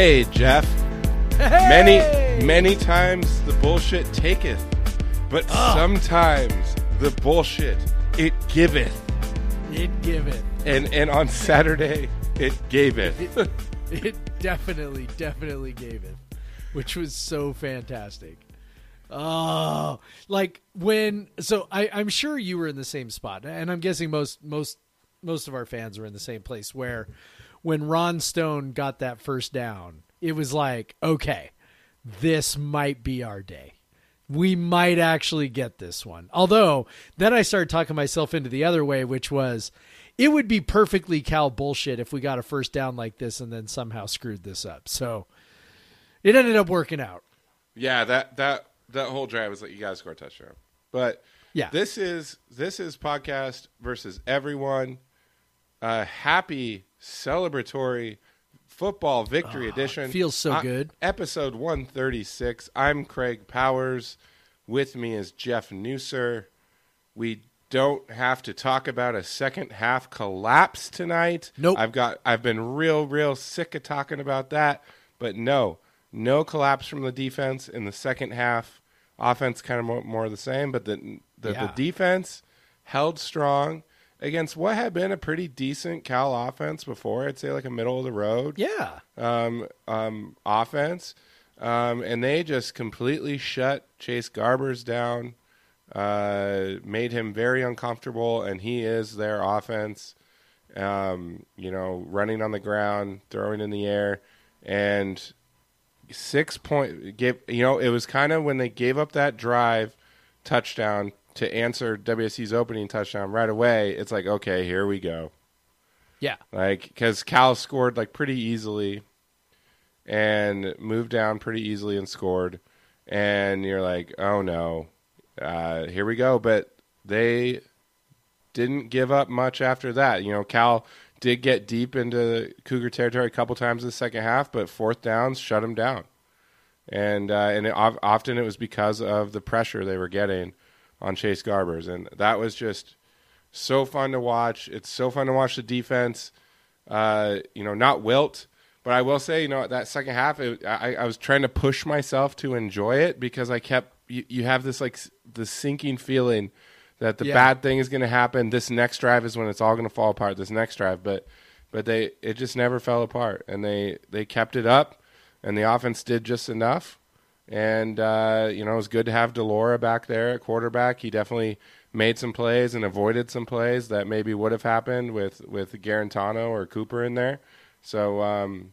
Hey, Jeff. Many, many times the bullshit taketh, but ah. sometimes the bullshit it giveth. It giveth. And and on Saturday it gaveth. It, it definitely, definitely gave it, which was so fantastic. Oh, like when so I, I'm sure you were in the same spot, and I'm guessing most most most of our fans were in the same place where when Ron Stone got that first down, it was like, okay, this might be our day. We might actually get this one. Although then I started talking myself into the other way, which was it would be perfectly Cal bullshit if we got a first down like this and then somehow screwed this up. So it ended up working out. yeah, that that that whole drive was like you guys score a touchdown. But Yeah. this is this is podcast versus everyone. A happy celebratory football victory edition. Ah, feels so Uh, good. Episode one thirty six. I'm Craig Powers. With me is Jeff Newser. We don't have to talk about a second half collapse tonight. Nope. I've got I've been real real sick of talking about that, but no. No collapse from the defense in the second half. Offense kind of more, more the same, but the the, Yeah. the defense held strong against what had been a pretty decent Cal offense before. I'd say like a middle of the road Yeah. um, um, offense, um, and they just completely shut Chase Garbers down, uh, made him very uncomfortable, and he is their offense. Um, you know, running on the ground, throwing in the air, and six point Give You know, it was kind of when they gave up that drive touchdown to answer WSC's opening touchdown right away. It's like, okay, here we go. Yeah. like because Cal scored like pretty easily and moved down pretty easily and scored. And you're like oh no uh, here we go. But they didn't give up much after that. You know Cal did get deep into Cougar territory a couple times in the second half but fourth downs shut them down. And uh, and it, often it was because of the pressure they were getting on Chase Garbers and that was just so fun to watch. It's so fun to watch the defense. Uh, you know, not wilt, but I will say, you know, that second half, it, I, I was trying to push myself to enjoy it because I kept. You, you have this like the sinking feeling that the Yeah. bad thing is going to happen. This next drive is when it's all going to fall apart. This next drive, but but they it just never fell apart, and they they kept it up, and the offense did just enough. And uh, you know, it was good to have de Laura back there at quarterback. He definitely made some plays and avoided some plays that maybe would have happened with with Guarantano or Cooper in there. So um,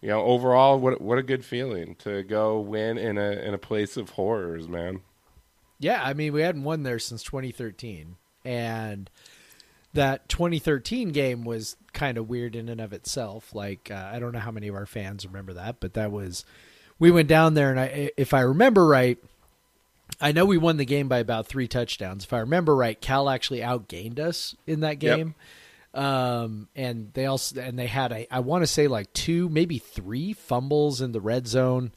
you know, overall, what what a good feeling to go win in a in a place of horrors, man. Yeah, I mean, we hadn't won there since 2013, and that 2013 game was kind of weird in and of itself. Like, uh, I don't know how many of our fans remember that, but that was we went down there, and I, if I remember right, I know we won the game by about three touchdowns. If I remember right, Cal actually outgained us in that Yep. game. Um, and they also and they had a I want to say like two, maybe three fumbles in the red zone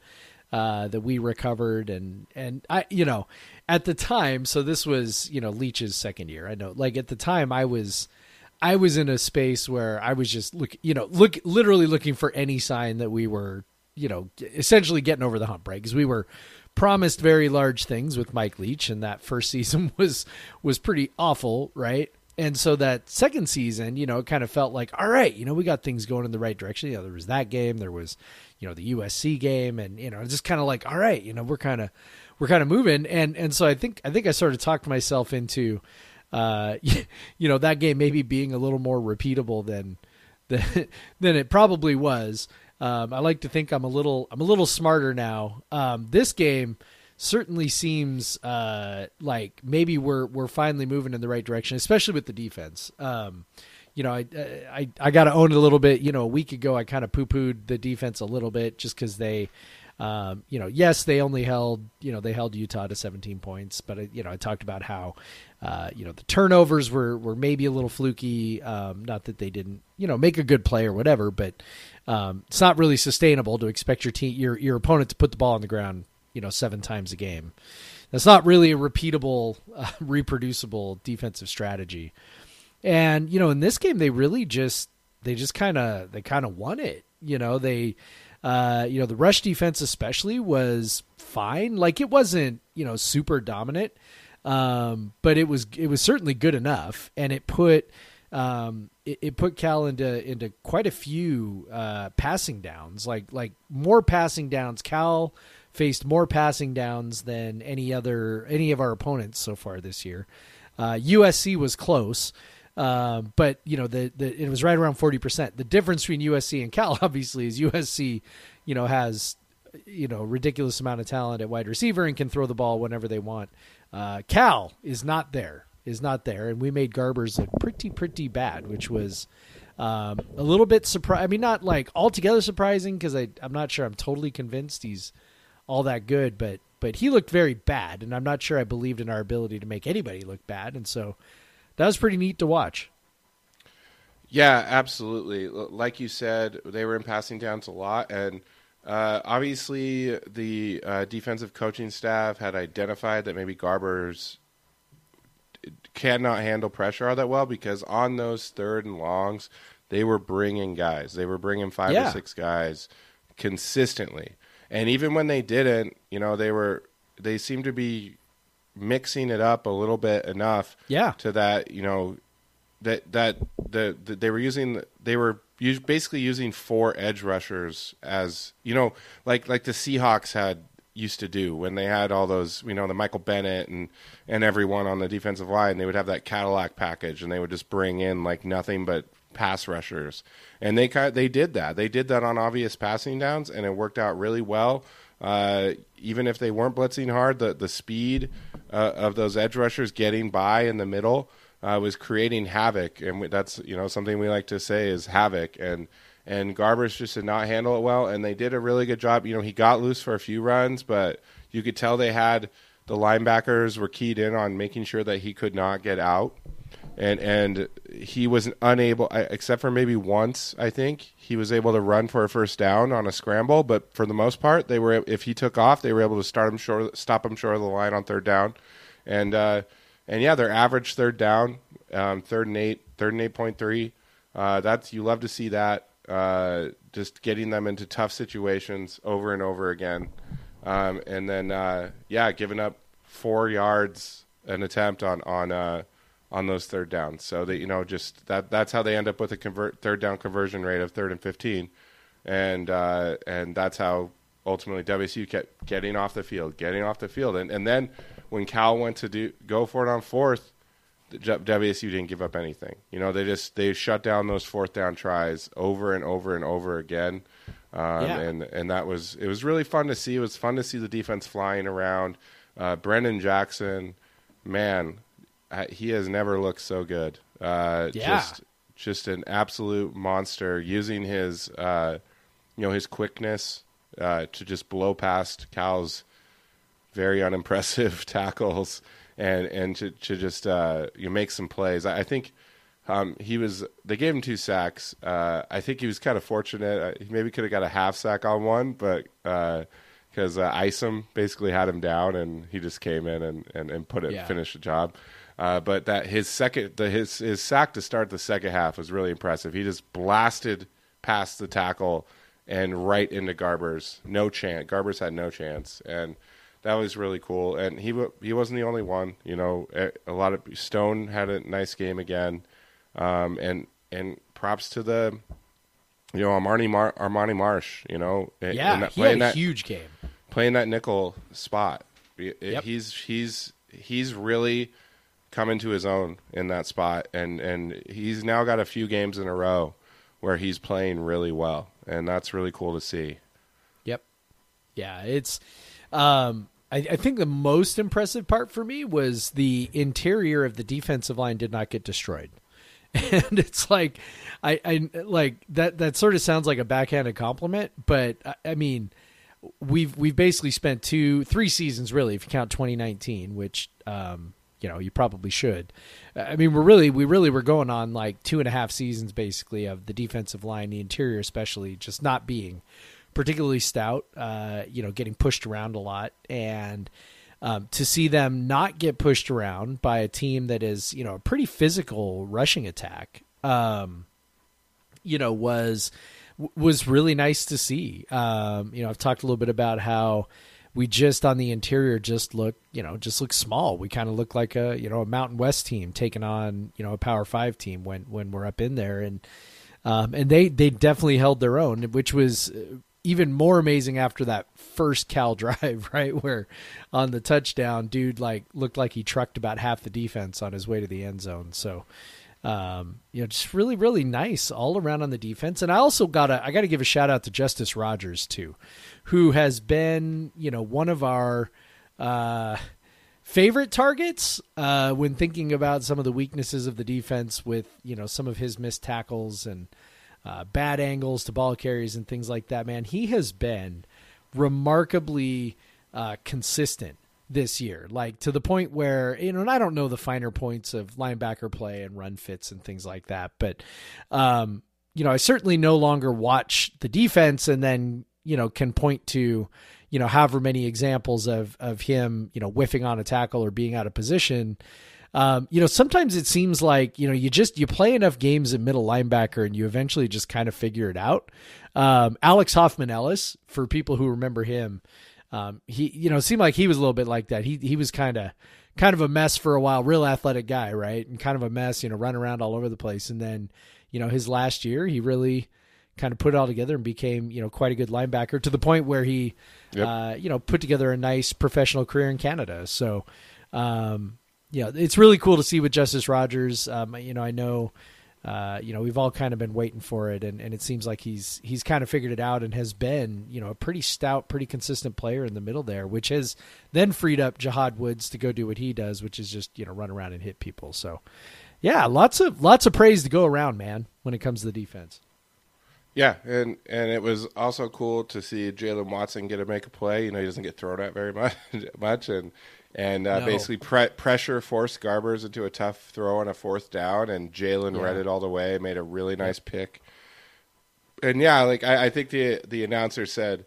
uh, that we recovered, and and I you know at the time, so this was you know Leach's second year. I know, like at the time, I was. I was in a space where I was just look, you know, look, literally looking for any sign that we were, you know, essentially getting over the hump, right? Because we were promised very large things with Mike Leach, and that first season was was pretty awful, right? and so that second season, you know, it kind of felt like, all right, you know, we got things going in the right direction. You know, there was that game, there was, you know, the USC game, and you know, just kind of like, all right, you know, we're kind of we're kind of moving, and and so I think I think I sort of talked myself into, uh, you know, that game maybe being a little more repeatable than than than it probably was. Um, I like to think I'm a little I'm a little smarter now. Um, this game certainly seems uh, like maybe we're we're finally moving in the right direction, especially with the defense. Um, you know, I I, I got to own it a little bit. You know, a week ago I kind of poo pooed the defense a little bit just because they, um, you know, yes they only held you know they held Utah to 17 points, but you know I talked about how. Uh, you know the turnovers were, were maybe a little fluky. Um, not that they didn't, you know, make a good play or whatever, but um, it's not really sustainable to expect your team, your your opponent, to put the ball on the ground, you know, seven times a game. That's not really a repeatable, uh, reproducible defensive strategy. And you know, in this game, they really just they just kind of they kind of won it. You know, they uh, you know the rush defense especially was fine. Like it wasn't you know super dominant, um, but it was it was certainly good enough, and it put um, it, it put Cal into into quite a few uh, passing downs, like like more passing downs. Cal faced more passing downs than any other any of our opponents so far this year. Uh, USC was close, uh, but you know the, the it was right around forty percent. The difference between USC and Cal obviously is USC, you know, has you know ridiculous amount of talent at wide receiver and can throw the ball whenever they want. Uh, Cal is not there, is not there, and we made Garbers look pretty pretty bad, which was. Um, a little bit surprised. I mean, not like altogether surprising because I'm not sure I'm totally convinced he's all that good, but but he looked very bad, and I'm not sure I believed in our ability to make anybody look bad, and so that was pretty neat to watch. Yeah, absolutely. Like you said, they were in passing downs a lot, and uh, obviously the uh, defensive coaching staff had identified that maybe Garbers cannot handle pressure all that well because on those third and longs, they were bringing guys. They were bringing five Yeah. or six guys consistently, and even when they didn't, you know, they were they seemed to be mixing it up a little bit enough Yeah. to that you know that that the, the they were using they were us- basically using four edge rushers as you know like like the Seahawks had used to do when they had all those you know the Michael Bennett and and everyone on the defensive line they would have that Cadillac package and they would just bring in like nothing but pass rushers. And they kind of, they did that. They did that on obvious passing downs and it worked out really well. Uh, even if they weren't blitzing hard the the speed uh, of those edge rushers getting by in the middle uh, was creating havoc, and that's you know something we like to say is havoc. And and Garbers just did not handle it well, and they did a really good job. You know, he got loose for a few runs, but you could tell they had the linebackers were keyed in on making sure that he could not get out, and and he was unable, except for maybe once, I think he was able to run for a first down on a scramble. But for the most part, they were if he took off, they were able to start him short, stop him short of the line on third down, and. uh and yeah, their average third down, um, third and eight, third and eight point three. Uh, that's you love to see that. Uh, just getting them into tough situations over and over again, um, and then uh, yeah, giving up four yards an attempt on on uh, on those third downs. So that you know, just that that's how they end up with a convert third down conversion rate of third and fifteen, and uh, and that's how ultimately WSU kept getting off the field, getting off the field, and and then when Cal went to do go for it on fourth, the WSU didn't give up anything. You know, they just they shut down those fourth down tries over and over and over again. Um, Yeah. and and that was it was really fun to see. It was fun to see the defense flying around. Uh, Brennan Jackson, man, he has never looked so good. Uh, Yeah. Just just an absolute monster using his uh, you know his quickness uh, to just blow past Cal's very unimpressive tackles and and to, to just uh, you make some plays. I, I think um, he was. They gave him two sacks. Uh, I think he was kind of fortunate. Uh, he maybe could have got a half sack on one, but because uh, Isom basically had him down and he just came in and and, and put it Yeah. finished the job. Uh, but that his second the his his sack to start the second half was really impressive. He just blasted past the tackle and right into Garbers. No chance. Garbers had no chance. And that was really cool. And he he wasn't the only one. You know, a, a lot of Stone had a nice game again, um, and and props to the you know Armani Mar- Armani Marsh. You know, in Yeah, that- he had playing a that huge game. playing that nickel spot. It- Yep. He's he's he's really come into his own in that spot, and and he's now got a few games in a row where he's playing really well, and that's really cool to see. Yep. Yeah, it's. Um, I, I think the most impressive part for me was the interior of the defensive line did not get destroyed, and it's like, I, I like that. That sort of sounds like a backhanded compliment, but I, I mean, we've we've basically spent two, three seasons really, if you count 2019, which um, you know you probably should. I mean, we're really we really were going on like two and a half seasons basically of the defensive line, the interior especially, just not being particularly stout. Uh, you know, getting pushed around a lot, and um, to see them not get pushed around by a team that is you know a pretty physical rushing attack. Um, you know was was really nice to see. Um, you know, I've talked a little bit about how we just on the interior just look, you know, just look small. We kind of look like a you know a Mountain West team taking on you know a Power Five team when when we're up in there, and um, and they they definitely held their own, which was uh, even more amazing after that first Cal drive, right? Where on the touchdown, dude like looked like he trucked about half the defense on his way to the end zone. So um, you know, just really, really nice all around on the defense. And I also gotta, I gotta give a shout out to Justus Rogers too, who has been, you know, one of our uh, favorite targets uh, when thinking about some of the weaknesses of the defense with, you know, some of his missed tackles and uh, bad angles to ball carries and things like that. Man, he has been remarkably uh, consistent this year, like to the point where you know, and I don't know the finer points of linebacker play and run fits and things like that, but um, you know, I certainly no longer watch the defense and then you know can point to you know however many examples of of him you know whiffing on a tackle or being out of position. Um, you know, sometimes it seems like you know you just you play enough games at middle linebacker and you eventually just kind of figure it out. Um, Alex Hoffman Ellis, for people who remember him, um, he you know seemed like he was a little bit like that. He he was kind of kind of a mess for a while, real athletic guy, right? And kind of a mess, you know, run around all over the place. And then you know his last year, he really kind of put it all together and became you know quite a good linebacker to the point where he Yep. uh, you know put together a nice professional career in Canada. So um, yeah, it's really cool to see with Justus Rogers. Um, you know, I know. Uh, you know, we've all kind of been waiting for it, and, and it seems like he's he's kind of figured it out and has been, you know, a pretty stout, pretty consistent player in the middle there, which has then freed up Jahad Woods to go do what he does, which is just you know run around and hit people. So, yeah, lots of lots of praise to go around, man, when it comes to the defense. Yeah, and and it was also cool to see Jaylen Watson get to make a play. You know, he doesn't get thrown at very much, much, and and uh, No. basically pre- pressure forced Garbers into a tough throw on a fourth down, and Jaylen Yeah. read it all the way, made a really nice pick. And yeah, like I, I think the the announcer said,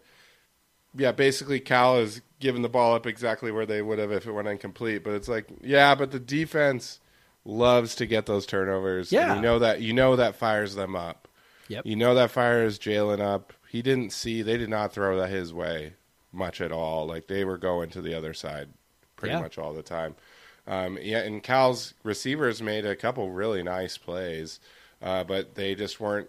yeah, basically Cal is giving the ball up exactly where they would have if it went incomplete. But it's like, yeah, but the defense loves to get those turnovers. and Yeah. you know that you know that fires them up. Yep. You know that fires Jaylen up. He didn't see. They did not throw that his way much at all. Like they were going to the other side pretty Yeah. much all the time. Um, yeah, and Cal's receivers made a couple really nice plays, uh, but they just weren't.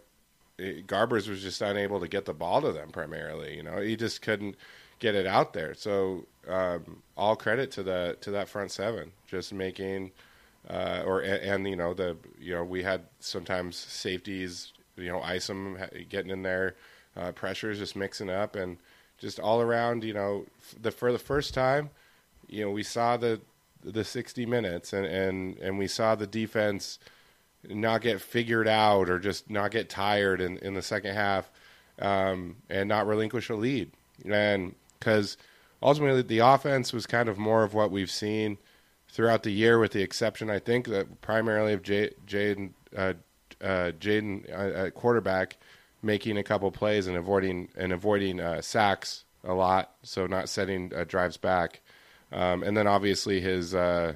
eh, Garbers was just unable to get the ball to them primarily. You know, he just couldn't get it out there. So um, all credit to the to that front seven, just making uh, or and, and you know the you know we had sometimes safeties you know Isom getting in there, uh, pressures just mixing up and just all around you know f- the for the first time you know we saw the the 60 minutes and and and we saw the defense not get figured out or just not get tired in in the second half um, and not relinquish a lead. And because ultimately the offense was kind of more of what we've seen throughout the year, with the exception, I think, that primarily of Jaden uh, uh, Jaden uh, uh, quarterback making a couple plays and avoiding and avoiding uh, sacks a lot, so not setting uh, drives back, um, and then obviously his uh,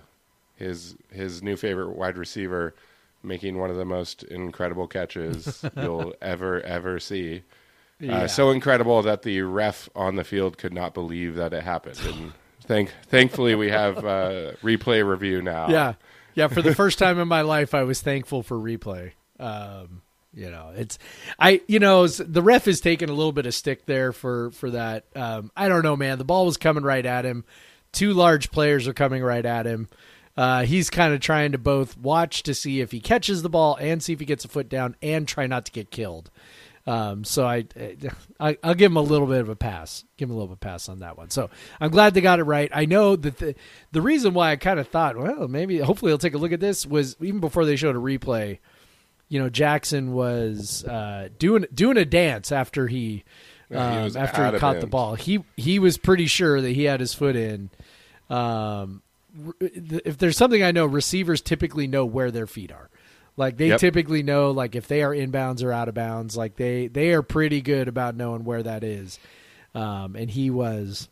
his his new favorite wide receiver making one of the most incredible catches you'll ever ever see. Uh, so incredible that the ref on the field could not believe that it happened and thank thankfully we have uh, replay review now. Yeah, yeah. For the first time in my life, I was thankful for replay. Um, you know, it's I. You know, the ref is taking a little bit of stick there for for that. Um, I don't know, man. The ball was coming right at him. Two large players are coming right at him. Uh, he's kind of trying to both watch to see if he catches the ball and see if he gets a foot down and try not to get killed. Um, so I, I, I'll give him a little bit of a pass. Give him a little bit of a pass on that one. So I'm glad they got it right. I know that the the reason why I kind of thought, well, maybe hopefully he'll take a look at this was even before they showed a replay. You know, Jackson was uh, doing doing a dance after he, Yeah, he um, after he caught the ball. He he was pretty sure that he had his foot in. Um, if there's something I know, receivers typically know where their feet are. Like they Yep. typically know, like if they are inbounds or out of bounds. Like they they are pretty good about knowing where that is. Um, and he was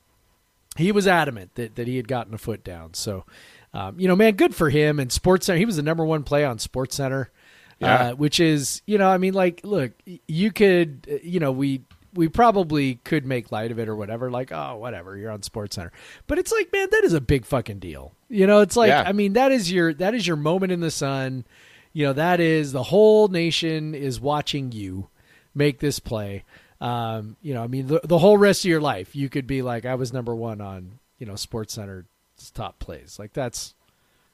he was adamant that, that he had gotten a foot down. So, um, you know, man, good for him. And Sports Center, he was the number one play on Sports Center, Yeah. uh, which is, you know, I mean, like, look, you could, uh, you know, we we probably could make light of it or whatever. Like, oh, whatever, you're on Sports Center. But it's like, man, that is a big fucking deal. You know, it's like, Yeah. I mean, that is your that is your moment in the sun. You know, that is the whole nation is watching you make this play. Um, you know, I mean, the, the whole rest of your life, you could be like, I was number one on, you know, Sports Center's top plays. Like that's,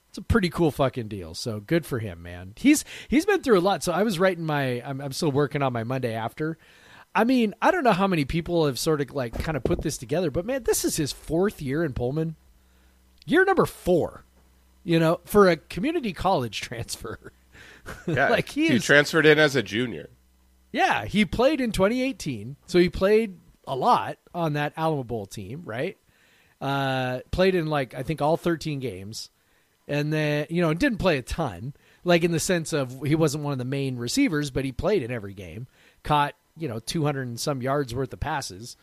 it's a pretty cool fucking deal. So good for him, man. He's he's been through a lot. So I was writing my, I'm, I'm still working on my Monday after. I mean, I don't know how many people have sort of like kind of put this together, but man, this is his fourth year in Pullman. Year number four, you know, for a community college transfer. Yeah, Like, he he is- transferred in as a junior. Yeah, he played in 2018, so he played a lot on that Alamo Bowl team, right? Uh, played in like I think all 13 games, and then you know didn't play a ton, like in the sense of he wasn't one of the main receivers, but he played in every game, caught you know 200 and some yards worth of passes,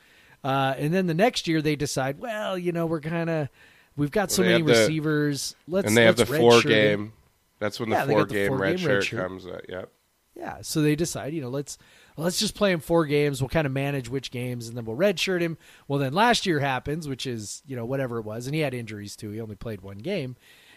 uh, and then the next year they decide, well, you know we're kind of we've got so Well, they many have the- receivers, let's and they have the four game. That's when the Yeah, four the game four-game red shirt redshirt. comes. Uh, yep. Yeah, so they decide, you know, let's let's just play him four games. We'll kind of manage which games, and then we'll redshirt him. Well, then last year happens, which is you know whatever it was, and he had injuries too. He only played one game,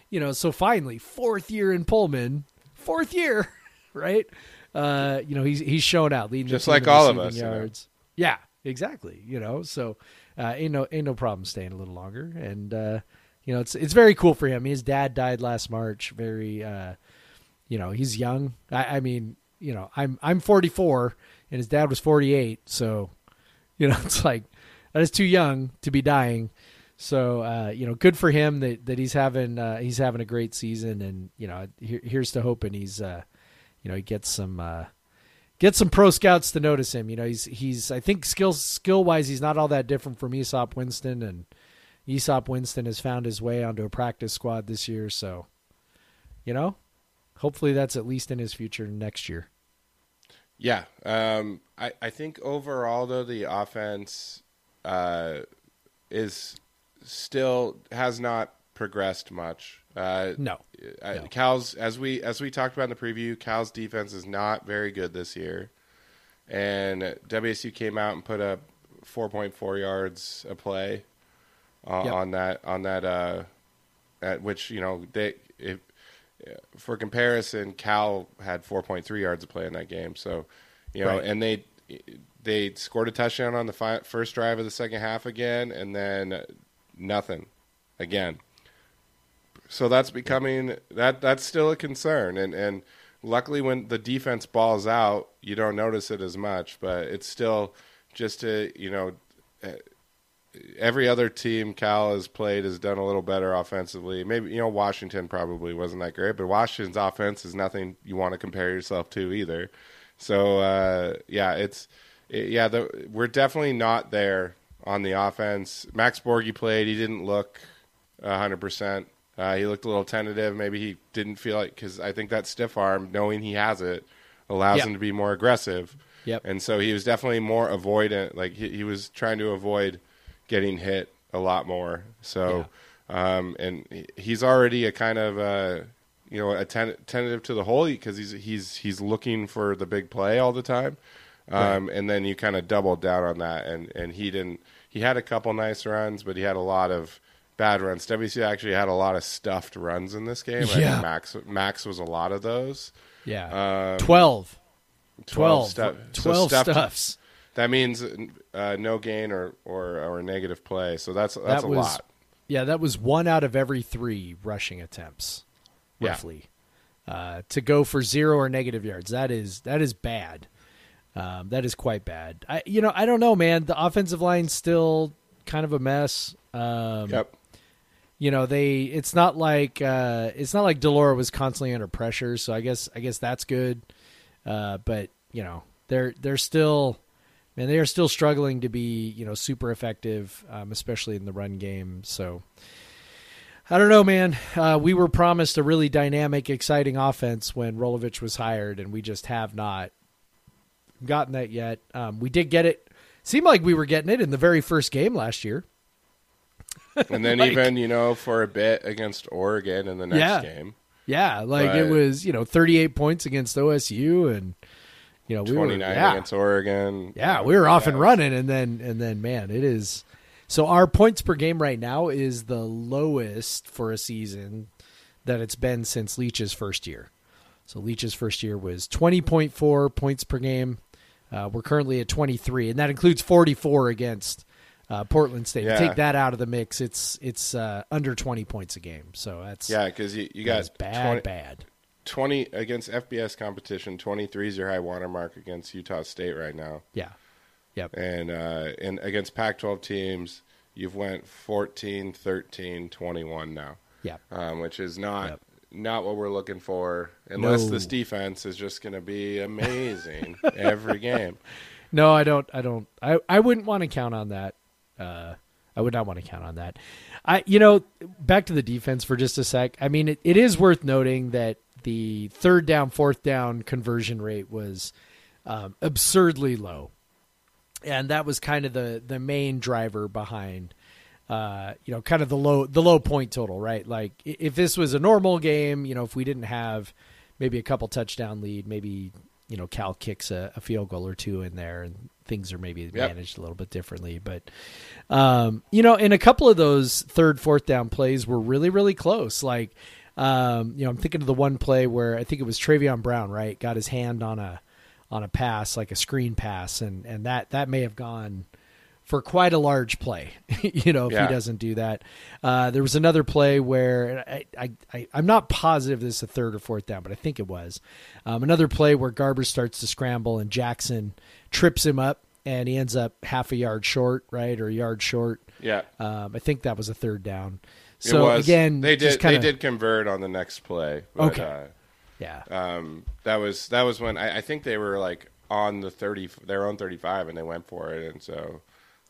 you know. So finally, fourth year in Pullman, fourth year, right? Uh, you know, he's he's shown out, leading the Just like all of us, you know. yards. Yeah, exactly. You know, so uh, ain't no ain't no problem staying a little longer, and uh, you know, it's it's very cool for him. His dad died last March. Very. Uh, you know he's young I, I mean you know i'm i'm 44 and his dad was 48 so you know it's like that is too young to be dying so uh you know good for him that that he's having uh he's having a great season and you know here, here's to hoping he's uh you know he gets some uh get some pro scouts to notice him you know he's he's i think skill skill wise he's not all that different from Easop Winston and Easop Winston has found his way onto a practice squad this year so you know hopefully that's at least in his future next year. Yeah, um, I I think overall though the offense uh, is still has not progressed much. Uh, No. uh, No. Cal's as we as we talked about in the preview, Cal's defense is not very good this year, and WSU came out and put up 4.4 yards a play uh, Yep. on that on that uh, at which you know they if for comparison, Cal had 4.3 yards of play in that game. So, you know, Right. and they they scored a touchdown on the fi- first drive of the second half again, and then nothing again. So that's becoming that that's still a concern, and and luckily when the defense balls out, you don't notice it as much, but it's still just to you know. uh, Every other team Cal has played has done a little better offensively. Maybe you know Washington probably wasn't that great, but Washington's offense is nothing you want to compare yourself to either. So uh, yeah, it's it, yeah, the, we're definitely not there on the offense. Max Borghi played; he didn't look hundred percent. Uh, he looked a little tentative. Maybe he didn't feel like because I think that stiff arm, knowing he has it, allows Yeah. him to be more aggressive. Yep. And so he was definitely more avoidant. Like he, he was trying to avoid getting hit a lot more. So, um, and he's already a kind of uh, you know a ten- tentative to the hole because he's he's he's looking for the big play all the time. Um, And then you kind of doubled down on that, and and he didn't. He had a couple nice runs, but he had a lot of bad runs. WSU actually had a lot of stuffed runs in this game. I Yeah. think Max Max was a lot of those. Yeah. Um, 12. 12 12. stuff- so 12 stuffed- stuffs. That means uh, no gain or, or or negative play. So that's that's That a was- lot. Yeah, that was one out of every three rushing attempts, Yeah. roughly. Uh, to go for zero or negative yards, that is that is bad. Um, that is quite bad. I, you know, I don't know, man. The offensive line's still kind of a mess. Um, Yep. You know, they. It's not like uh, it's not like de Laura was constantly under pressure. So I guess I guess that's good. Uh, but you know, they're they're still, man, they are still struggling to be you know super effective, um, especially in the run game. So I don't know, man. Uh, we were promised a really dynamic, exciting offense when Rolovich was hired, and we just have not gotten that yet. Um, we did get it. Seemed like we were getting it in the very first game last year. And then Like- even you know for a bit against Oregon in the next Yeah. game, Yeah, like it was, you know, 38 points against OSU and you know, we twenty were nine yeah, against Oregon. yeah, we were off and running and then and then man, it is so our points per game right now is the lowest for a season that it's been since Leach's first year. So Leach's first year was 20.4 points per game. Uh, we're currently at 23 and that includes 44 against uh, Portland State. Yeah. Take that out of the mix, it's it's uh, under 20 points a game. So that's Yeah, because you, you got bad 20, bad. 20 against FBS competition. Twenty three is your high watermark against Utah State right now, Yeah. Yep. and uh, and against Pac twelve teams, you've went 14, 13, 21 now, Yeah. um, which is not. Yep. Not what we're looking for, unless No. this defense is just going to be amazing every game. No, I don't. I don't. I, I wouldn't want to count on that. Uh, I would not want to count on that. I, you know, back to the defense for just a sec. I mean, it, it is worth noting that the third down, fourth down conversion rate was um, absurdly low, and that was kind of the the main driver behind. Uh, you know, kind of the low the low point total, right? Like if this was a normal game, you know, if we didn't have maybe a couple touchdown lead, maybe you know Cal kicks a, a field goal or two in there, and things are maybe managed a little bit differently. But um, you know, in a couple of those third, fourth down plays were really, really close. Like, um, you know, I'm thinking of the one play where I think it was Travion Brown, right, got his hand on a on a pass, like a screen pass, and and that that may have gone for quite a large play, you know, if Yeah. he doesn't do that. Uh, there was another play where I, I, I, I'm not positive this is a third or fourth down, but I think it was. Um, another play where Garber starts to scramble and Jackson trips him up and he ends up half a yard short, right, or a yard short. Yeah, Um, I think that was a third down. So again, they did kinda, they did convert on the next play. But, Okay. uh, yeah, um, that was that was when I, I think they were like on the thirty their own thirty five and they went for it and so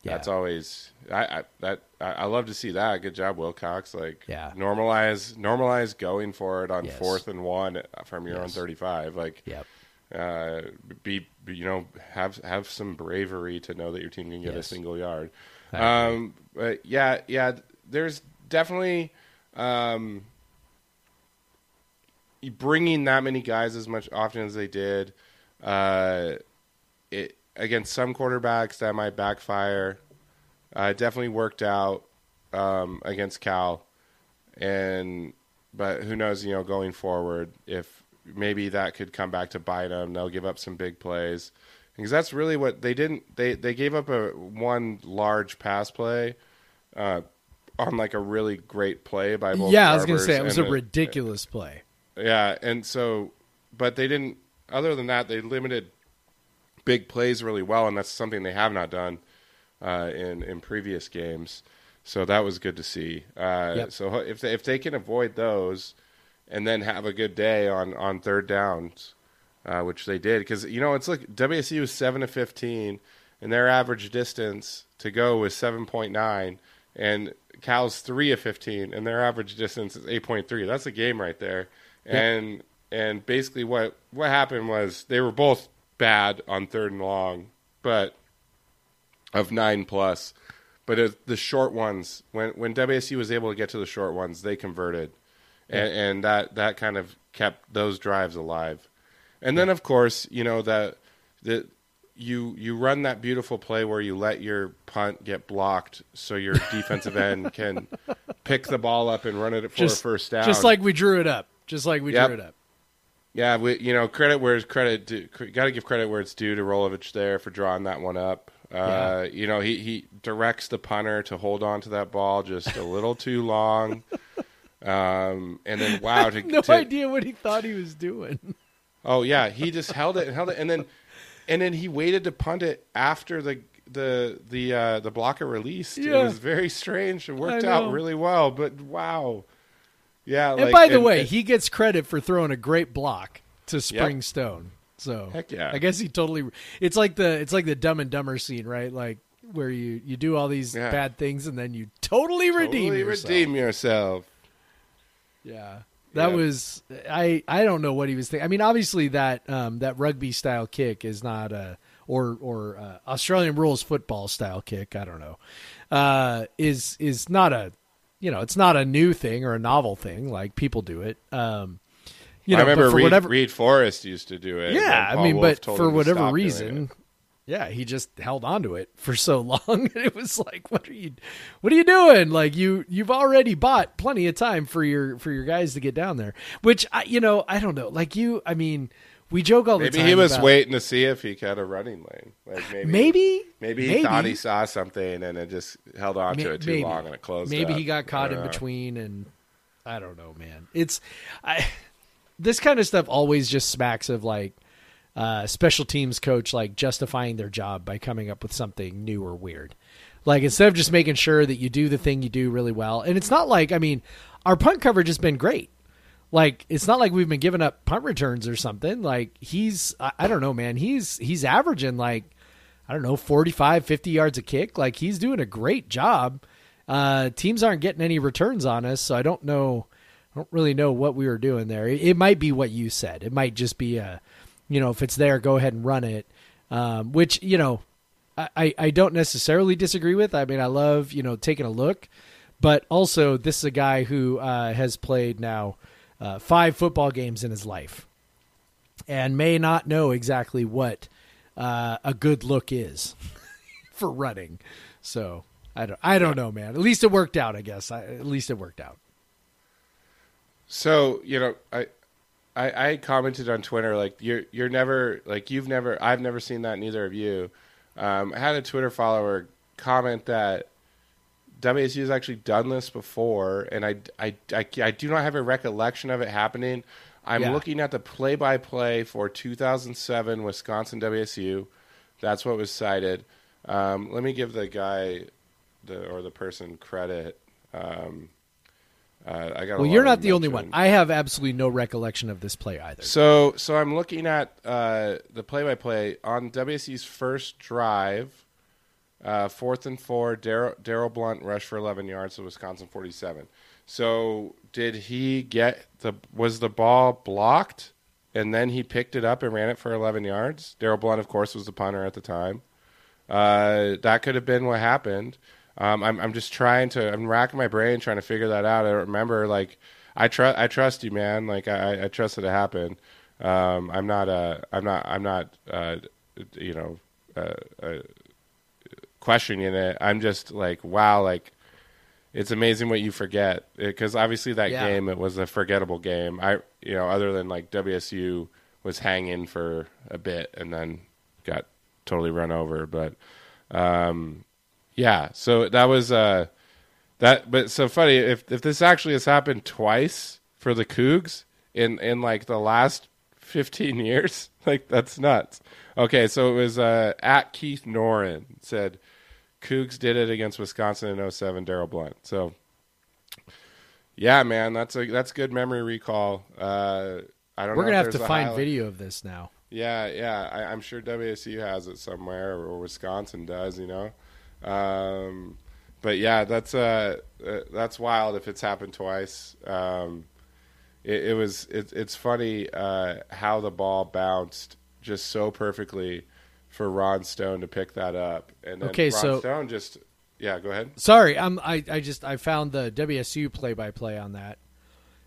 Yeah. that's always I, I that I, I love to see that good job Wilcox like Yeah. normalize normalize going for it on Yes. fourth and one from your own thirty five like yep, uh, be, you know have have some bravery to know that your team can get a single yard. Um, but yeah, yeah, there's definitely um, bringing that many guys as much often as they did. Uh, it against some quarterbacks that might backfire. Uh, definitely worked out um, against Cal, and but who knows? You know, going forward, if maybe that could come back to bite them, they'll give up some big plays because that's really what they didn't. They they gave up a one large pass play uh, on like a really great play by both. yeah. I was gonna say it was a ridiculous play. yeah, and so, but they didn't. Other than that, they limited big plays really well, and that's something they have not done uh, in in previous games. So that was good to see. Uh, Yep. So if they, if they can avoid those, and then have a good day on on third downs, uh, which they did, because you know it's like WSU was seven to fifteen, and their average distance to go was seven point nine, and Cal's three of fifteen, and their average distance is eight point three. That's a game right there. And and basically what what happened was they were both bad on third and long, but of nine plus. But it, the short ones, when when WSU was able to get to the short ones, they converted, and, and that that kind of kept those drives alive. And then, of course, you know that that you you run that beautiful play where you let your punt get blocked, so your defensive end can pick the ball up and run it for just a first down. Just like we drew it up. Just like we Yep. drew it up. Yeah, we, you know, credit where credit due, got to give credit where it's due to Rolovich there for drawing that one up. Uh, You know, he, he directs the punter to hold on to that ball just a little too long. Um, and then wow, to, No to- idea what he thought he was doing. Oh yeah, he just held it and held it, and then and then he waited to punt it after the the the uh, the blocker released. It was very strange. It worked out really well, but wow, yeah. And like- by the and- way, and- he gets credit for throwing a great block to Spring Stone. So Heck yeah. I guess he totally. It's like the it's like the Dumb and Dumber scene, right? Like where you you do all these Yeah. bad things and then you totally redeem totally yourself. redeem yourself. Yeah. That Yeah. was I I don't know what he was thinking. I mean, obviously that um, that rugby style kick is not a or or uh, Australian rules football style kick. I don't know. Uh, is is not a you know it's not a new thing or a novel thing. Like people do it. Um, you know, I remember for Reed, whatever Reid Forrest used to do it. yeah, I mean, Wolf but for whatever reason. Yeah, he just held on to it for so long, and it was like, what are you, what are you doing? Like you, you've already bought plenty of time for your for your guys to get down there. Which I, you know, I don't know. Like you, I mean, we joke all the time. maybe he was about- waiting to see if he had a running lane. Like maybe, Maybe, maybe he thought he saw something and it just held on to it too maybe. long and it closed. Maybe up. he got caught in between, and I don't know, man. It's I this kind of stuff always just smacks of like uh, special teams coach like justifying their job by coming up with something new or weird. Like instead of just making sure that you do the thing you do really well, and it's not like I mean, our punt coverage has been great. Like it's not like we've been giving up punt returns or something. Like he's I, I don't know, man. He's he's averaging like I don't know 45 50 yards a kick. Like he's doing a great job. Uh teams aren't getting any returns on us, so I don't know I don't really know what we were doing there. It, it might be what you said. It might just be a you know, if it's there, go ahead and run it. Um, which, you know, I, I- don't necessarily disagree with. I mean, I love, you know, taking a look, but also this is a guy who uh, has played now uh, five football games in his life and may not know exactly what uh, a good look is for running. So I don't, I don't know, man. At least it worked out, I guess. I, at least it worked out. So you know, I, I I commented on Twitter like you're you're never like you've never I've never seen that neither of you. Um, I had a Twitter follower comment that WSU has actually done this before, and I, I, I, I do not have a recollection of it happening. I'm Yeah. looking at the play-by-play for 2007 Wisconsin WSU. That's what was cited. Um, let me give the guy the or the person credit. Um, uh, I got. Well, you're not the only one. I have absolutely no recollection of this play either. So, so I'm looking at uh, the play-by-play on WSU's first drive, uh, fourth and four. Daryl Daryl Blunt rushed for 11 yards to Wisconsin 47. So, did he get the? Was the ball blocked, and then he picked it up and ran it for 11 yards? Daryl Blunt, of course, was the punter at the time. Uh, that could have been what happened. Um, I'm I'm just trying to I'm racking my brain trying to figure that out. I don't remember like I trust I trust you, man. Like I I trust that it happened. Um, I'm not uh I'm not I'm not uh you know uh, uh, questioning it. I'm just like wow like it's amazing what you forget because obviously that Yeah. game it was a forgettable game. I you know other than like WSU was hanging for a bit and then got totally run over, but um, yeah. So that was uh, that. But so funny if if this actually has happened twice for the Cougs in in like the last fifteen years, like that's nuts. Okay, so it was uh, at Keith Norin said Cougs did it against Wisconsin in 07, Daryl Blunt. So yeah, man, that's a that's good memory recall. Uh, I don't. We're gonna have to find highlight. video of this now. Yeah, yeah. I, I'm sure WSU has it somewhere, or Wisconsin does. You know, um, but yeah, that's uh, uh, that's wild if it's happened twice. Um, it, it was it, it's funny uh, how the ball bounced just so perfectly for Ron Stone to pick that up, and then Okay, Ron so- Stone just yeah. Go ahead. Sorry, I'm I, I just I found the WSU play by play on that.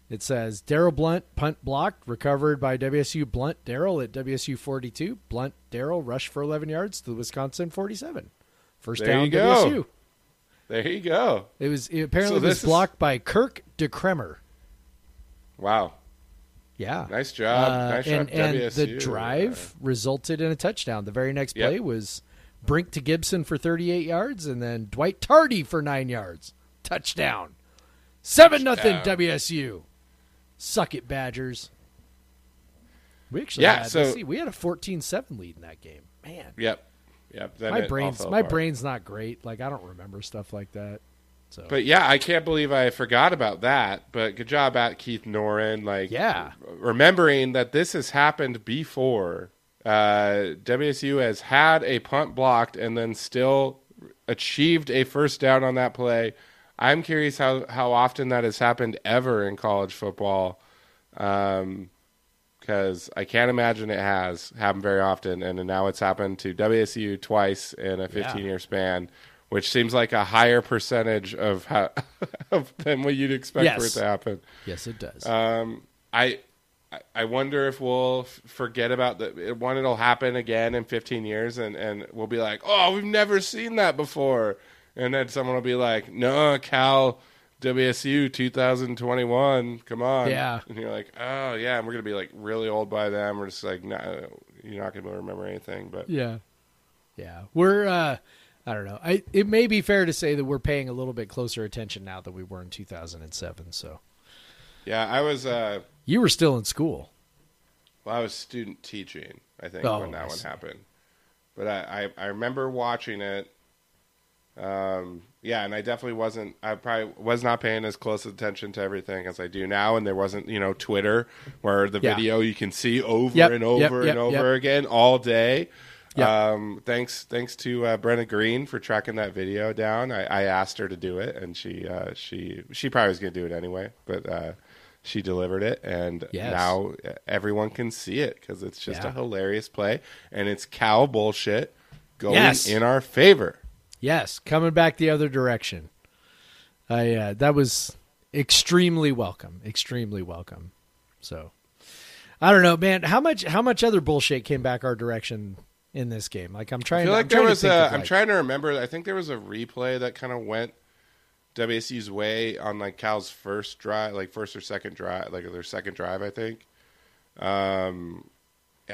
It says Daryl Blunt punt blocked, recovered by WSU Blunt Daryl at WSU 42. Blunt Daryl rushed for 11 yards to the Wisconsin 47. First There down you go. WSU. There you go. It was it apparently So was this is- blocked by Kirk DeCremer. Wow. Yeah. Nice job. Uh, nice and, job, and the WSU. drive resulted in a touchdown. The very next Yep. play was Brink to Gibson for 38 yards, and then Dwight Tardy for nine yards. Touchdown. Seven nothing WSU. Suck it, Badgers. We actually Yeah, had, so- see, we had a 14-7 lead in that game. Man, Yep. Yep. My brain's my apart. brain's not great. Like I don't remember stuff like that. So But yeah, I can't believe I forgot about that. But good job at Keith Noren. Like, Yeah. remembering that this has happened before. Uh, WSU has had a punt blocked and then still achieved a first down on that play. I'm curious how how often that has happened ever in college football. Um, because I can't imagine it has happened very often, and now it's happened to WSU twice in a 15 year span, which seems like a higher percentage of how of, than what you'd expect for it to happen. yes, it does. Um, I I- I wonder if we'll forget about the one. It'll happen again in 15 years, and and we'll be like, oh, we've never seen that before, and then someone will be like, no, Cal. WSU 2021, come on. Yeah. And you're like, oh, yeah, and we're going to be like really old by then. We're just like, nah, you're not going to remember anything. But Yeah. Yeah. We're uh I don't know. I it may be fair to say that we're paying a little bit closer attention now than we were in 2007. So, yeah, I was, uh, you were still in school. Well, I was student teaching, I think, Oh, when that one happened. But I, I, I remember watching it. Um, yeah, and I definitely wasn't. I probably was not paying as close attention to everything as I do now. And there wasn't, you know, Twitter where the Yeah. video you can see over Yep, and over yep, and over yep. again all day. Um, thanks, thanks to uh, Brenna Green for tracking that video down. I, I asked her to do it, and she, uh, she, she probably was going to do it anyway, but uh, she delivered it, and Yes. now everyone can see it because it's just Yeah. a hilarious play, and it's cow bullshit going Yes. in our favor. Yes, coming back the other direction. I uh, that was extremely welcome, extremely welcome. So, I don't know, man. How much how much other bullshit came back our direction in this game? Like I'm I trying. feel I'm there was a. of, I'm trying to remember. I think there was a replay that kind of went WSU's way on like Cal's first drive, like first or second drive, like their second drive. I think. Um,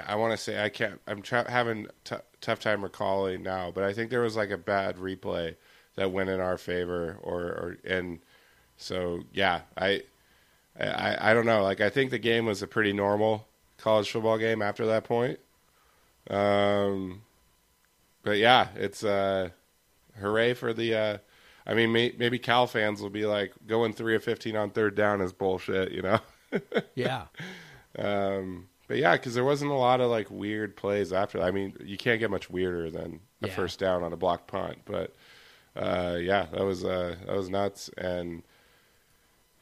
I want to say I can't. I'm tra- having t- tough time recalling now, but I think there was like a bad replay that went in our favor, or or and so yeah, I. I, I don't know. Like I think the game was a pretty normal college football game after that point. Um, but yeah, it's uh, hooray for the. Uh, I mean, may, maybe Cal fans will be like going three of fifteen on third down is bullshit, you know. yeah, Um, but yeah, because there wasn't a lot of like weird plays after. that. I mean, you can't get much weirder than a Yeah. first down on a block punt. But uh, yeah, that was uh, that was nuts. And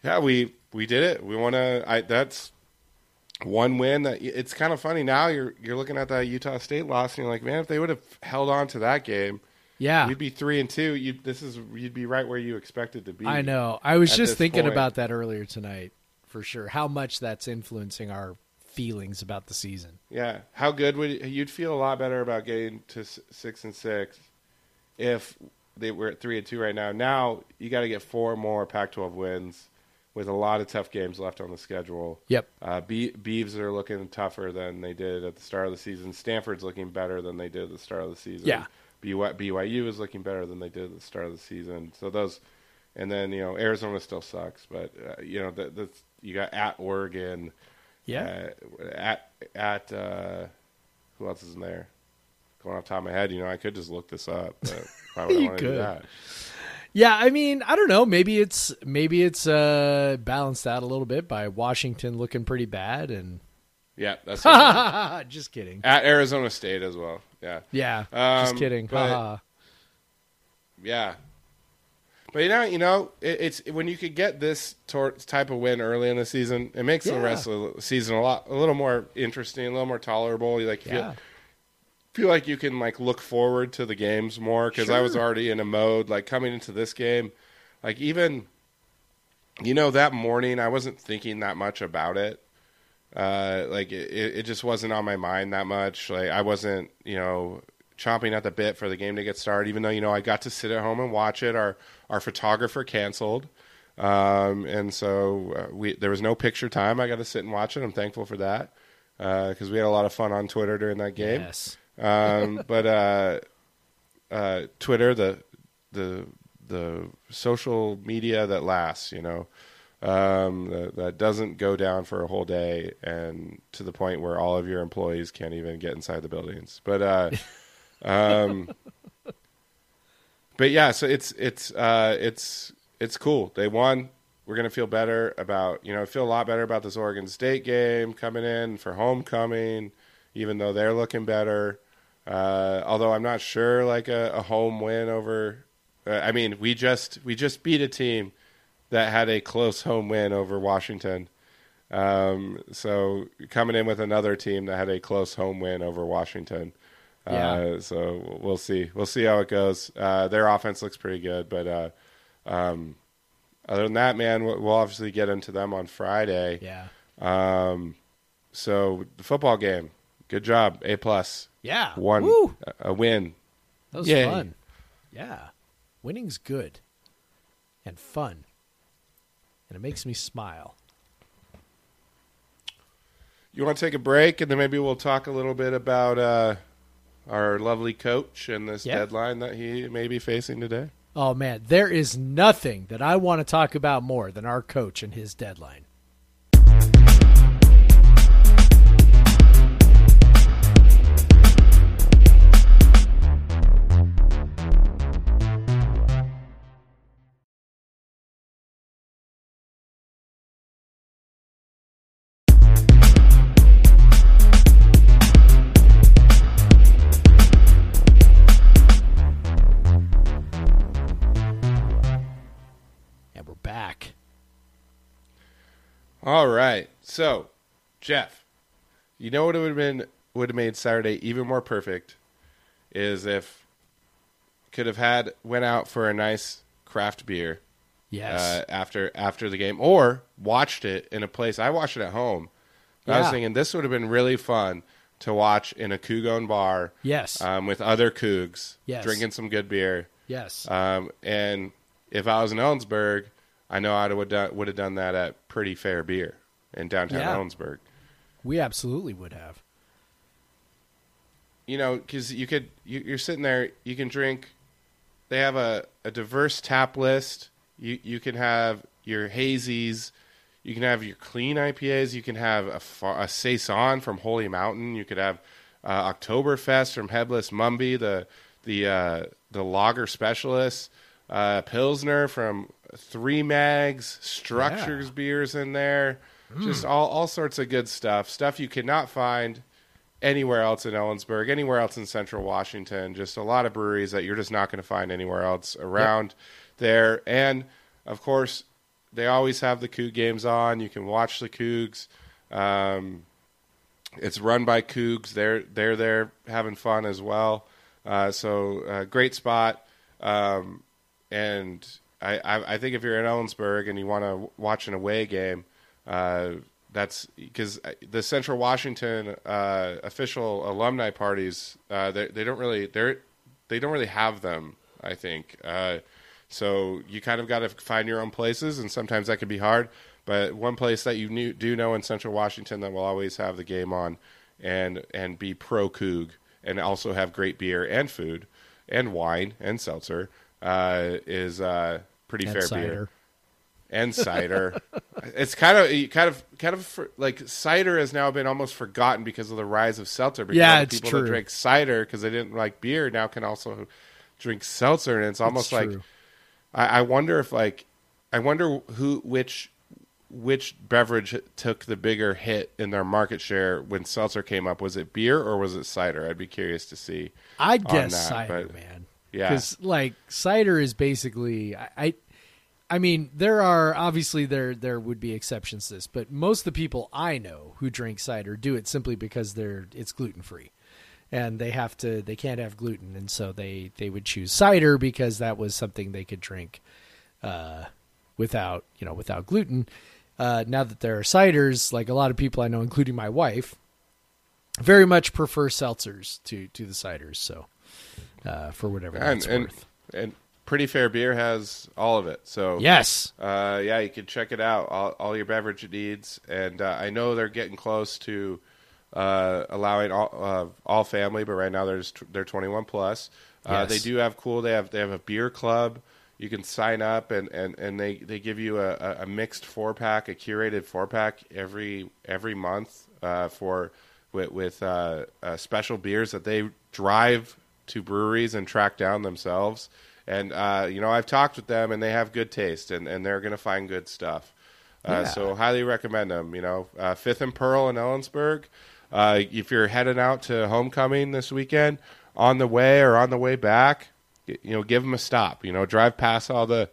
yeah, we we did it. We want to. I that's one win. That it's kind of funny now. You're you're looking at that Utah State loss, and you're like, man, if they would have held on to that game, yeah. you'd be three and two. You this is you'd be right where you expected to be. I know. I was just thinking point. about that earlier tonight, for sure. How much that's influencing our feelings about the season. Yeah, how good would you'd feel a lot better about getting to six and six if they were at three and two right now. Now you got to get four more Pac-12 wins with a lot of tough games left on the schedule. Yep. Uh, Be- Beavs are looking tougher than they did at the start of the season. Stanford's looking better than they did at the start of the season. Yeah. BY- BYU is looking better than they did at the start of the season. So those, and then you know Arizona still sucks, but uh, you know that you got at Oregon. Yeah. Uh, at at uh, who else is in there? Going off the top of my head, you know, I could just look this up, but why would I want to do that? Yeah, I mean, I don't know. Maybe it's maybe it's uh, balanced out a little bit by Washington looking pretty bad, and Yeah, that's it. just kidding. at Arizona State as well. Yeah, Yeah, Um, just kidding. but- yeah. But you know, you know, it, it's when you could get this tor- type of win early in the season, it makes the rest of the season a lot, a little more interesting, a little more tolerable. You like feel, yeah, feel like you can like look forward to the games more because I was already in a mode like coming into this game, like even you know that morning I wasn't thinking that much about it. Uh, like it, it just wasn't on my mind that much. Like I wasn't, you know, chomping at the bit for the game to get started. Even though you know I got to sit at home and watch it. Our our photographer canceled, um, and so uh, we there was no picture time. I got to sit and watch it. I'm thankful for that because we had a lot of fun on Twitter during that game. Yes. Um, but uh, uh, Twitter, the the the social media that lasts, you know, um, that, that doesn't go down for a whole day, and to the point where all of your employees can't even get inside the buildings. But uh, um, but yeah, so it's it's uh, it's it's cool. They won. We're gonna feel better about you know feel a lot better about this Oregon State game coming in for homecoming, even though they're looking better. Uh, although I'm not sure like a, a home win over. Uh, I mean, we just we just beat a team that had a close home win over Washington. Um, so coming in with another team that had a close home win over Washington. Yeah. Uh, so we'll see. We'll see how it goes. Uh, their offense looks pretty good, but uh, um, other than that, man, we'll, we'll obviously get into them on Friday. Yeah. Um, so the football game, good job, A plus, Yeah. one Woo! a a win. That was Yay. fun. Yeah. Winning's good and fun. And it makes me smile. You want to take a break, and then maybe we'll talk a little bit about uh, our lovely coach and this Yeah. deadline that he may be facing today. Oh man, there is nothing that I want to talk about more than our coach and his deadline. All right, so Jeff, you know what it would have been would have made Saturday even more perfect is if could have had went out for a nice craft beer Yes. uh, after after the game, or watched it in a place. I watched it at home. I was thinking this would have been really fun to watch in a Cougon bar. Yes. um, with other Cougs, Yes. drinking some good beer. yes. Um, and if I was in Ellensburg, I know I would would have done that at Pretty Fair Beer in downtown Yeah. Ellensburg. we absolutely would have. You know, because you could you, you're sitting there, you can drink. They have a, a diverse tap list. You you can have your hazies, you can have your clean IPAs. You can have a, a saison from Holy Mountain. You could have uh, Oktoberfest from Headless Mumby, the the uh, the lager specialist. Uh, Pilsner from Three Mags, Structures beers in there, just all all sorts of good stuff. Stuff you cannot find anywhere else in Ellensburg, anywhere else in Central Washington. Just a lot of breweries that you're just not going to find anywhere else around there. And of course, they always have the Coug games on. You can watch the Cougs. Um, it's run by Cougs. They're they're there having fun as well. Uh, so uh, great spot. Um, and I, I I think if you're in Ellensburg and you want to watch an away game, uh, that's because the Central Washington uh, official alumni parties uh, they they don't really they they don't really have them. I think uh, so. You kind of got to find your own places, and sometimes that can be hard. But one place that you knew, do know in Central Washington that will always have the game on and and be pro Coug and also have great beer and food and wine and seltzer uh, is uh, pretty And fair cider. beer and cider. it's kind of kind of kind of for, like cider has now been almost forgotten because of the rise of seltzer. Because Yeah, it's people true. that drank cider because they didn't like beer now can also drink seltzer, and it's almost like. I, I wonder if like I wonder who which which beverage took the bigger hit in their market share when seltzer came up. Was it beer or was it cider? I'd be curious to see. I'd guess that, cider, but- man. Yeah. because like cider is basically I, I, I mean there are obviously there there would be exceptions to this, but most of the people I know who drink cider do it simply because they're it's gluten free, and they have to they can't have gluten, and so they they would choose cider because that was something they could drink, uh, without you know without gluten. Uh, now that there are ciders, like a lot of people I know, including my wife, very much prefer seltzers to to the ciders. So uh, for whatever and that's and, worth. and Pretty Fair Beer has all of it. So Yes. Uh, yeah, you can check it out. All, all your beverage needs, and uh, I know they're getting close to uh, allowing all uh, all family, but right now they're just, they're 21 plus. Uh, Yes. They do have cool. They have they have a beer club. You can sign up, and, and, and they, they give you a, a- a mixed four pack, a curated four pack every every month uh, for with, with uh, uh, special beers that they drive to breweries and track down themselves. And uh, you know, I've talked with them, and they have good taste, and, and they're going to find good stuff. Uh, Yeah. So highly recommend them. You know, uh, Fifth and Pearl in Ellensburg. Uh, if you're heading out to homecoming this weekend, on the way or on the way back, you know, give them a stop. You know, drive past all the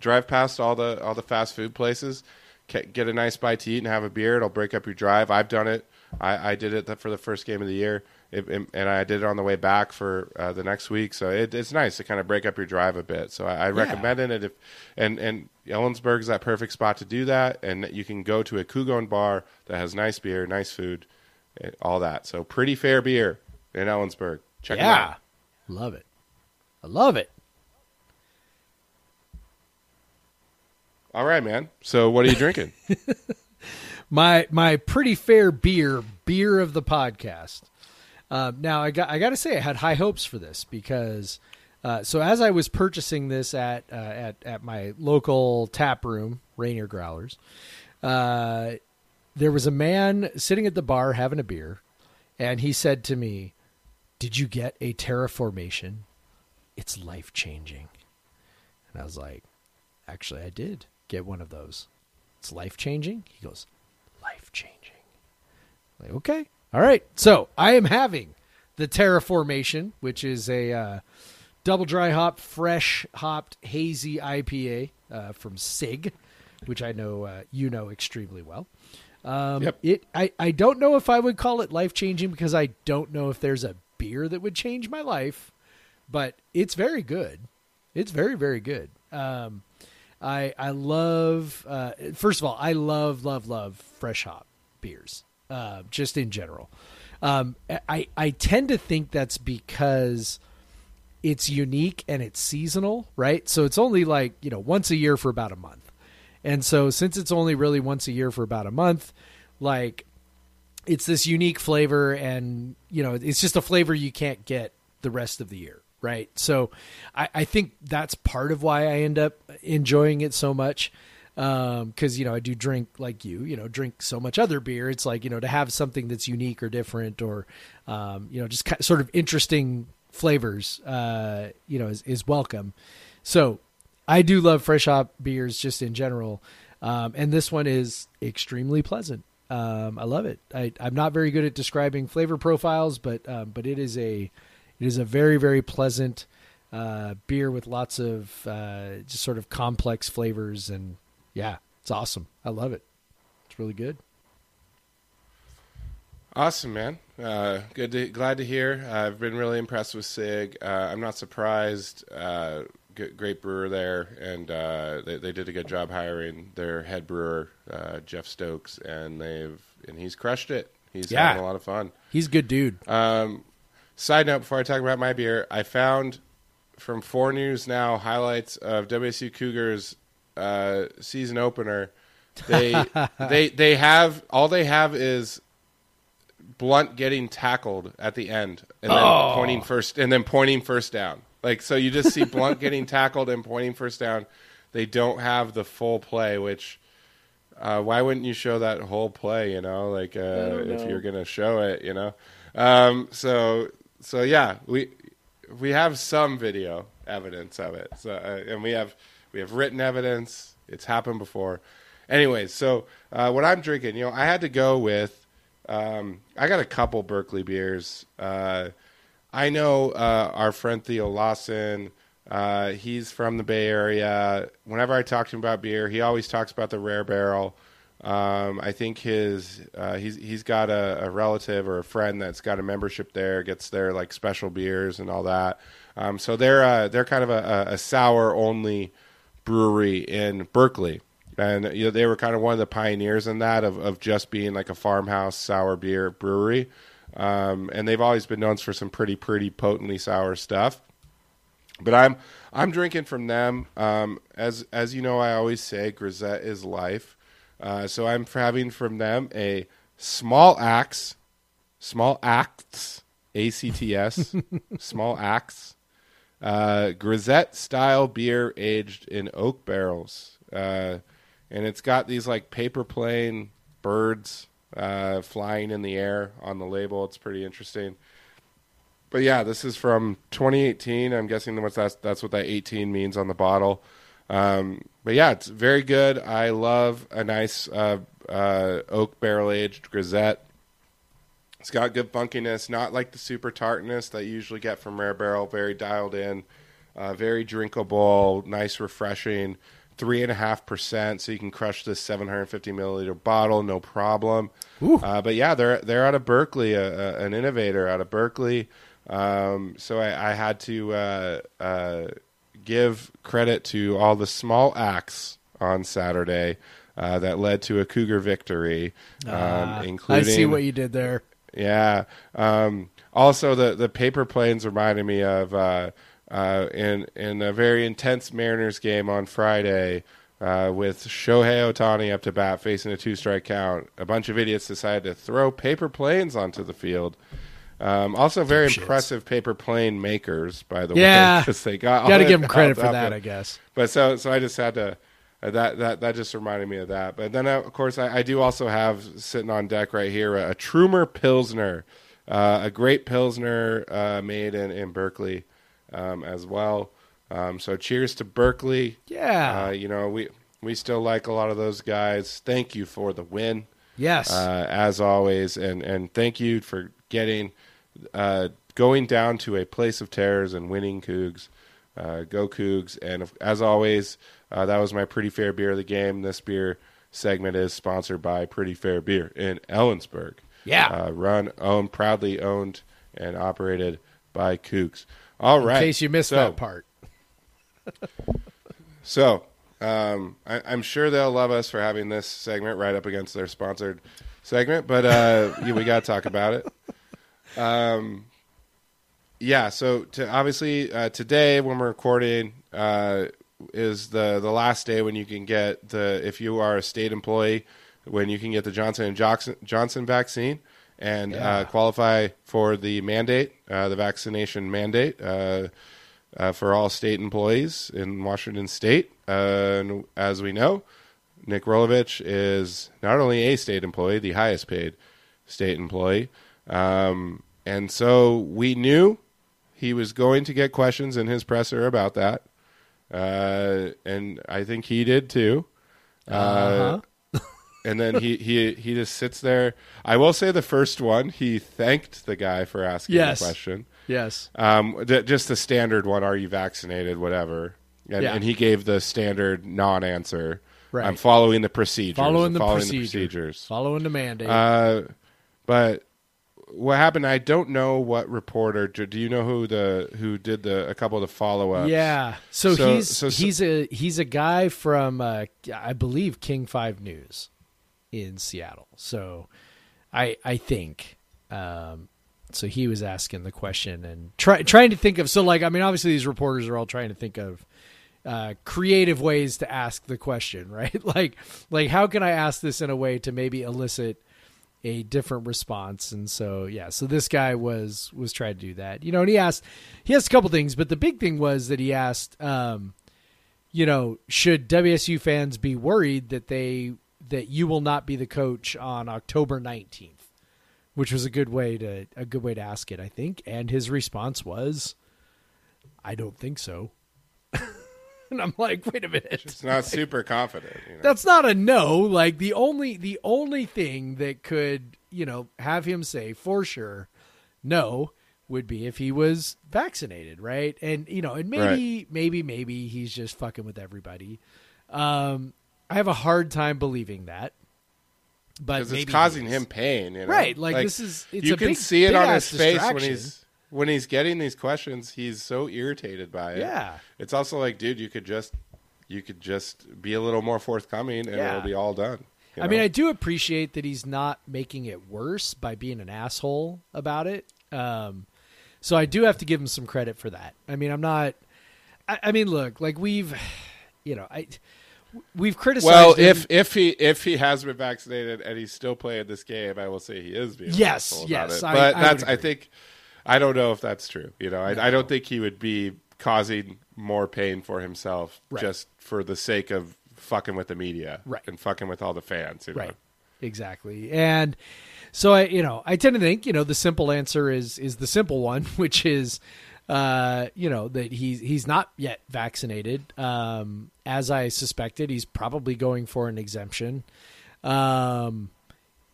drive past all the all the fast food places, get a nice bite to eat and have a beer. It'll break up your drive. I've done it. I, I did it for the first game of the year, it, it- and I did it on the way back for uh, the next week. So it, it's nice to kind of break up your drive a bit. So I, I recommend it. If and and Ellensburg is that perfect spot to do that, and you can go to a Kugon bar that has nice beer, nice food, eh, all that. So pretty fair beer in Ellensburg. Check it yeah. out. Love it. I love it. All right, man. So what are you drinking? my my pretty fair beer beer of the podcast. Um, now i got i gotta say i had high hopes for this because uh, so as i was purchasing this at uh, at at my local tap room rainier growlers uh, there was a man sitting at the bar having a beer and he said to me did you get a terraformation? It's life changing and i was like actually i did get one of those. It's life changing he goes life changing. Like, okay. All right. So I am having the Terraformation, which is a uh, double dry hop, fresh hopped, hazy IPA uh, from SIG, which I know uh, you know extremely well. Um, Yep. It. I, I don't know if I would call it life changing because I don't know if there's a beer that would change my life, but it's very good. It's very very good. Um, I I love uh, first of all I love love love fresh hop beers uh, just in general. Um, I I tend to think that's because it's unique and it's seasonal, right? So it's only like you know once a year for about a month, and so since it's only really once a year for about a month, like it's this unique flavor and you know it's just a flavor you can't get the rest of the year right. So i, I think that's part of why i end up enjoying it so much because you know i do drink like you you know drink so much other beer. It's like you know to have something that's unique or different or um, you know just sort of interesting flavors uh, you know is, is welcome. So i do love fresh hop beers just in general um, and this one is extremely pleasant. Um, I love it. I, I'm not very good at describing flavor profiles, but um, but it is a it is a very very pleasant uh, beer with lots of uh, just sort of complex flavors, and yeah, it's awesome. I love it. It's really good. Awesome, man. Uh, good, to, glad to hear. I've been really impressed with Sig. Uh, I'm not surprised. Uh, g- great brewer there, and uh, they, they did a good job hiring their head brewer, uh, Jeff Stokes, and they've and he's crushed it. He's Yeah. having a lot of fun. He's a good dude. Um, side note: Before I talk about my beer, I found from Four News Now highlights of WSU Cougars uh, season opener. They they they have all they have is Blunt getting tackled at the end and then pointing first and then pointing first down. Like so, you just see Blunt getting tackled and pointing first down. They don't have the full play, which. Uh, why wouldn't you show that whole play? You know, like uh, if you're gonna show it, you know. Um, so so yeah, we we have some video evidence of it. So uh, and we have we have written evidence. It's happened before. Anyways, so uh, what I'm drinking, you know, I had to go with. Um, I got a couple Berkeley beers. Uh, I know uh, our friend Theo Lawson. Uh, he's from the Bay Area. Whenever I talk to him about beer, he always talks about the Rare Barrel. Um, I think his uh, he's he's got a, a relative or a friend that's got a membership there, gets their like special beers and all that. Um, so they're uh, they're kind of a, a, sour only brewery in Berkeley, and you know they were kind of one of the pioneers in that of of just being like a farmhouse sour beer brewery. um, and they've always been known for some pretty pretty potently sour stuff. But I'm I'm drinking from them. Um, as as you know, I always say Grisette is life. Uh, so I'm having from them a small axe, small acts, A C T S, small axe, uh, Grisette style beer aged in oak barrels, uh, and it's got these like paper plane birds uh, flying in the air on the label. It's pretty interesting. But yeah, this is from 2018. I'm guessing that's that's what that 18 means on the bottle. Um, but yeah, it's very good. I love a nice uh, uh, oak barrel aged grisette. It's got good funkiness, not like the super tartness that you usually get from Rare Barrel. Very dialed in, uh, very drinkable, nice, refreshing. Three and a half percent, so you can crush this 750 milliliter bottle, no problem. Uh, but yeah, they're they're out of Berkeley, an innovator out of Berkeley. Um, so I, I had to uh, uh, give credit to all the small acts on Saturday uh, that led to a Cougar victory, um, Ah, including I see what you did there. yeah. Um, also, the the paper planes reminded me of uh, uh, in in a very intense Mariners game on Friday uh, with Shohei Ohtani up to bat facing a two strike count. A bunch of idiots decided to throw paper planes onto the field. Um, also, very impressive paper plane makers, by the Yeah. way, because they got Got to give them credit for that, I guess. but so so I just had to uh, that that that just reminded me of that. But then uh, of course I, I do also have sitting on deck right here a, a Trumer Pilsner, uh, a great Pilsner uh, made in in Berkeley um, as well. Um, so cheers to Berkeley. Yeah. Uh, you know we we still like a lot of those guys. Thank you for the win yes. uh, as always, and and thank you for getting uh, going down to a place of terrors and winning Cougs. Uh, go Cougs! And as always, uh, that was my pretty fair beer of the game. This beer segment is sponsored by Pretty Fair Beer in Ellensburg. Yeah. uh, run, owned, proudly owned and operated by Cougs. All right, In case you missed so- that part. so, um, I, I'm sure they'll love us for having this segment right up against their sponsored segment, but uh, yeah, we got to talk about it. Um, yeah. So, to, obviously, uh, today when we're recording uh, is the the last day when you can get the if you are a state employee when you can get the Johnson and Johnson, Johnson vaccine and Yeah. uh, qualify for the mandate, uh, the vaccination mandate. Uh, uh, for all state employees in Washington State. Uh, and as we know, Nick Rolovich is not only a state employee, the highest paid state employee. Um, and so we knew he was going to get questions in his presser about that. Uh, and I think he did too. Uh, huh. and then he, he, he just sits there. I will say the first one, he thanked the guy for asking Yes. the question. yes. Um, th- just the standard one: Are you vaccinated? Whatever. And, Yeah. and he gave the standard non-answer. Right. I'm following the procedures. Following the following procedure. the procedures. Following the mandate. Uh, but what happened? I don't know what reporter. Do you know who the who did the a couple of the follow-ups? yeah. So, So- he's so- he's a he's a guy from uh, I believe King Five News in Seattle. So I I think um, so he was asking the question and try, trying to think of so like I mean obviously these reporters are all trying to think of uh, creative ways to ask the question, right? like like how can I ask this in a way to maybe elicit a different response. And so yeah so this guy was was trying to do that. You know and he asked he asked a couple things but the big thing was that he asked um you know should wsu fans be worried that they that you will not be the coach on october 19th which was a good way to a good way to ask it i think. And his response was i don't think so and i'm like wait a minute It's not super confident. You know? that's not a no like the only the only thing that could you know have him say for sure no would be if he was vaccinated right and you know and maybe maybe maybe he's just fucking with everybody um i have a hard time believing that but maybe it's causing him pain. You know? Right, like, this is- it's you can big- see it on his face when he's when he's getting these questions. He's so irritated by it. Yeah. it's also like, dude, you could just you could just be a little more forthcoming, and Yeah. it'll be all done. you I mean. I do appreciate that he's not making it worse by being an asshole about it. Um, so I do have to give him some credit for that. I mean, I'm not. I, I mean, look, like we've, you know, I we've criticized. well, him. if if he if he has been vaccinated and he's still playing this game, I will say he is being Yes, yes, about I- it. But I that's I think I don't know if that's true. You know, I, I don't think he would be causing more pain for himself Right. just for the sake of fucking with the media Right. and fucking with all the fans. You know? Right. Exactly. And so I, you know, I tend to think, you know, the simple answer is is the simple one, which is uh, you know, that he's he's not yet vaccinated. Um, as I suspected, he's probably going for an exemption. Um,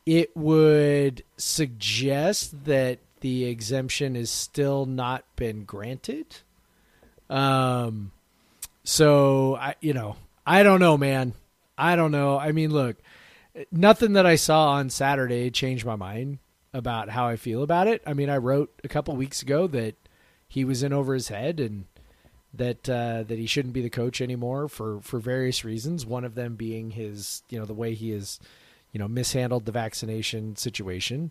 it would suggest that the exemption is still not been granted. Um, so I, you know, I don't know, man. I don't know. I mean, look, nothing that I saw on Saturday changed my mind about how I feel about it. I mean, I wrote a couple weeks ago that he was in over his head and that uh, that he shouldn't be the coach anymore for for various reasons. One of them being his, you know, the way he has, you know, mishandled the vaccination situation.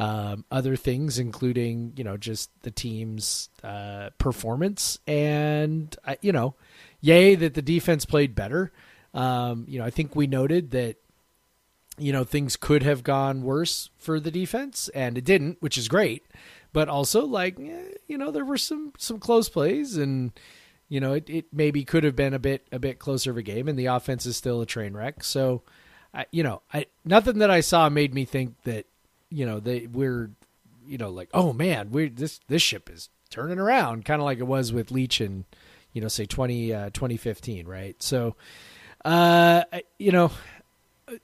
Um, other things, including you know just the team's uh, performance, and uh, you know, yay that the defense played better. Um, you know, I think we noted that you know things could have gone worse for the defense, and it didn't, which is great. But also, like eh, you know, there were some some close plays, and you know, it, it maybe could have been a bit a bit closer of a game, and the offense is still a train wreck. So, I, you know, I nothing that I saw made me think that you know they we're you know like oh man we this this ship is turning around kind of like it was with Leach in you know say 20 uh, 2015 right? So uh you know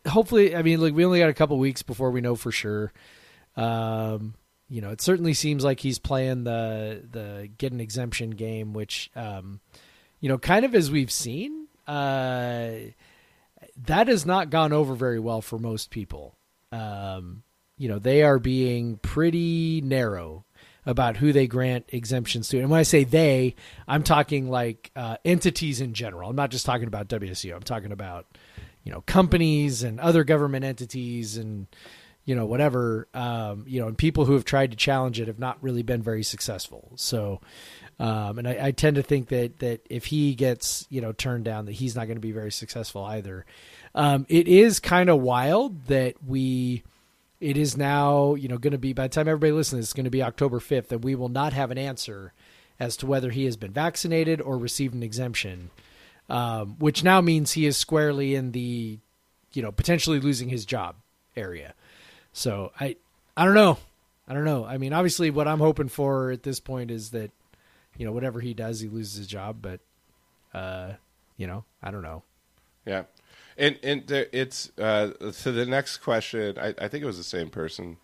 hopefully I mean like we only got a couple weeks before we know for sure. Um you know it certainly seems like he's playing the the get an exemption game which um you know kind of as we've seen uh that has not gone over very well for most people. Um you know they are being pretty narrow about who they grant exemptions to. And when i say they i'm talking like uh, entities in general. I'm not just talking about wsu i'm talking about you know companies and other government entities and you know whatever um, you know and people who have tried to challenge it have not really been very successful. So um, and I, I tend to think that that if he gets you know turned down that he's not going to be very successful either. Um, it is kind of wild that we it is now you know going to be by the time everybody listens it's going to be october 5th and we will not have an answer as to whether he has been vaccinated or received an exemption um, which now means he is squarely in the you know potentially losing his job area. So i i don't know. I don't know. I mean obviously what i'm hoping for at this point is that you know whatever he does he loses his job but uh you know i don't know. Yeah, and and there, it's uh, so the next question. I, I think it was the same person.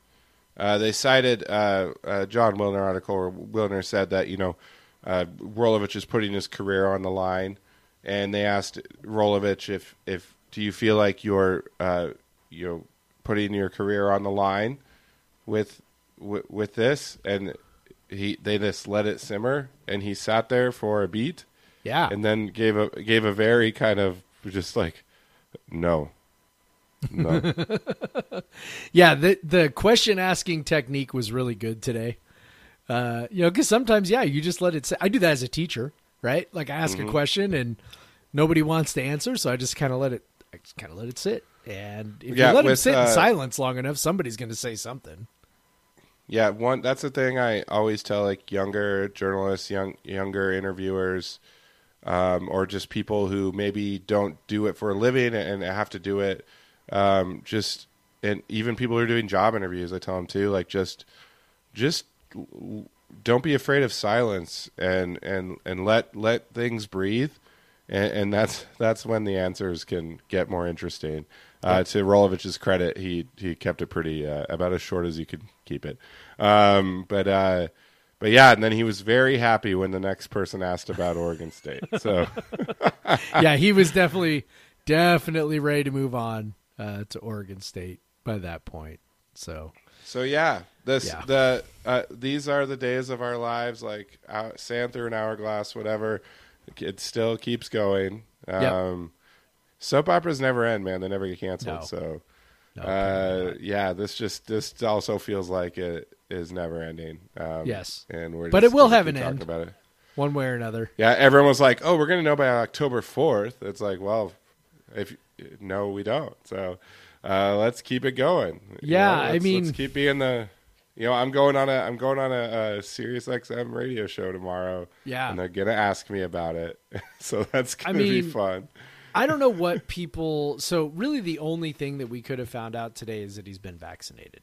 Uh, they cited uh, uh, Jon Wilner article where Wilner said that you know uh, Rolovich is putting his career on the line, and they asked Rolovich if if do you feel like you're uh, you know putting your career on the line with with, with this, and he they just let it simmer, and he sat there for a beat yeah and then gave a gave a very kind of just like no no Yeah, the the question asking technique was really good today. Uh, you know, because sometimes, yeah, you just let it. Sit. I do that as a teacher, right? Like I ask a question and nobody wants to answer, so I just kind of let it. I just kind of let it sit. And if Yeah, you let with, sit in uh, silence long enough, somebody's going to say something. yeah one that's the thing i always tell like younger journalists young younger interviewers um, or just people who maybe don't do it for a living and have to do it um, just and even people who are doing job interviews i tell them too like just just don't be afraid of silence and and and let let things breathe and, and that's that's when the answers can get more interesting. Uh, to Rolovich's credit, he he kept it pretty uh, about as short as you could keep it. Um, but uh, but yeah, and then he was very happy when the next person asked about Oregon State. So yeah, he was definitely definitely ready to move on uh, to Oregon State by that point. So So yeah, this Yeah. the uh, these are the days of our lives. Like uh, sand through an hourglass, whatever. It still keeps going. Yep. Um, soap operas never end, man. They never get canceled. No. So, No, uh, yeah, this just this also feels like it is never ending. Um, Yes. and we're But just it will have an end. about it. one way or another. Yeah, everyone was like, "Oh, we're gonna know by October 4th. It's like, well, if no, we don't. So uh, let's keep it going. You Yeah, know, I mean- let's keep being the. You know, I'm going on a I'm going on a, a Sirius XM radio show tomorrow. Yeah. and they're gonna ask me about it, so that's gonna be mean, fun. I don't know what people. So really, the only thing that we could have found out today is that he's been vaccinated.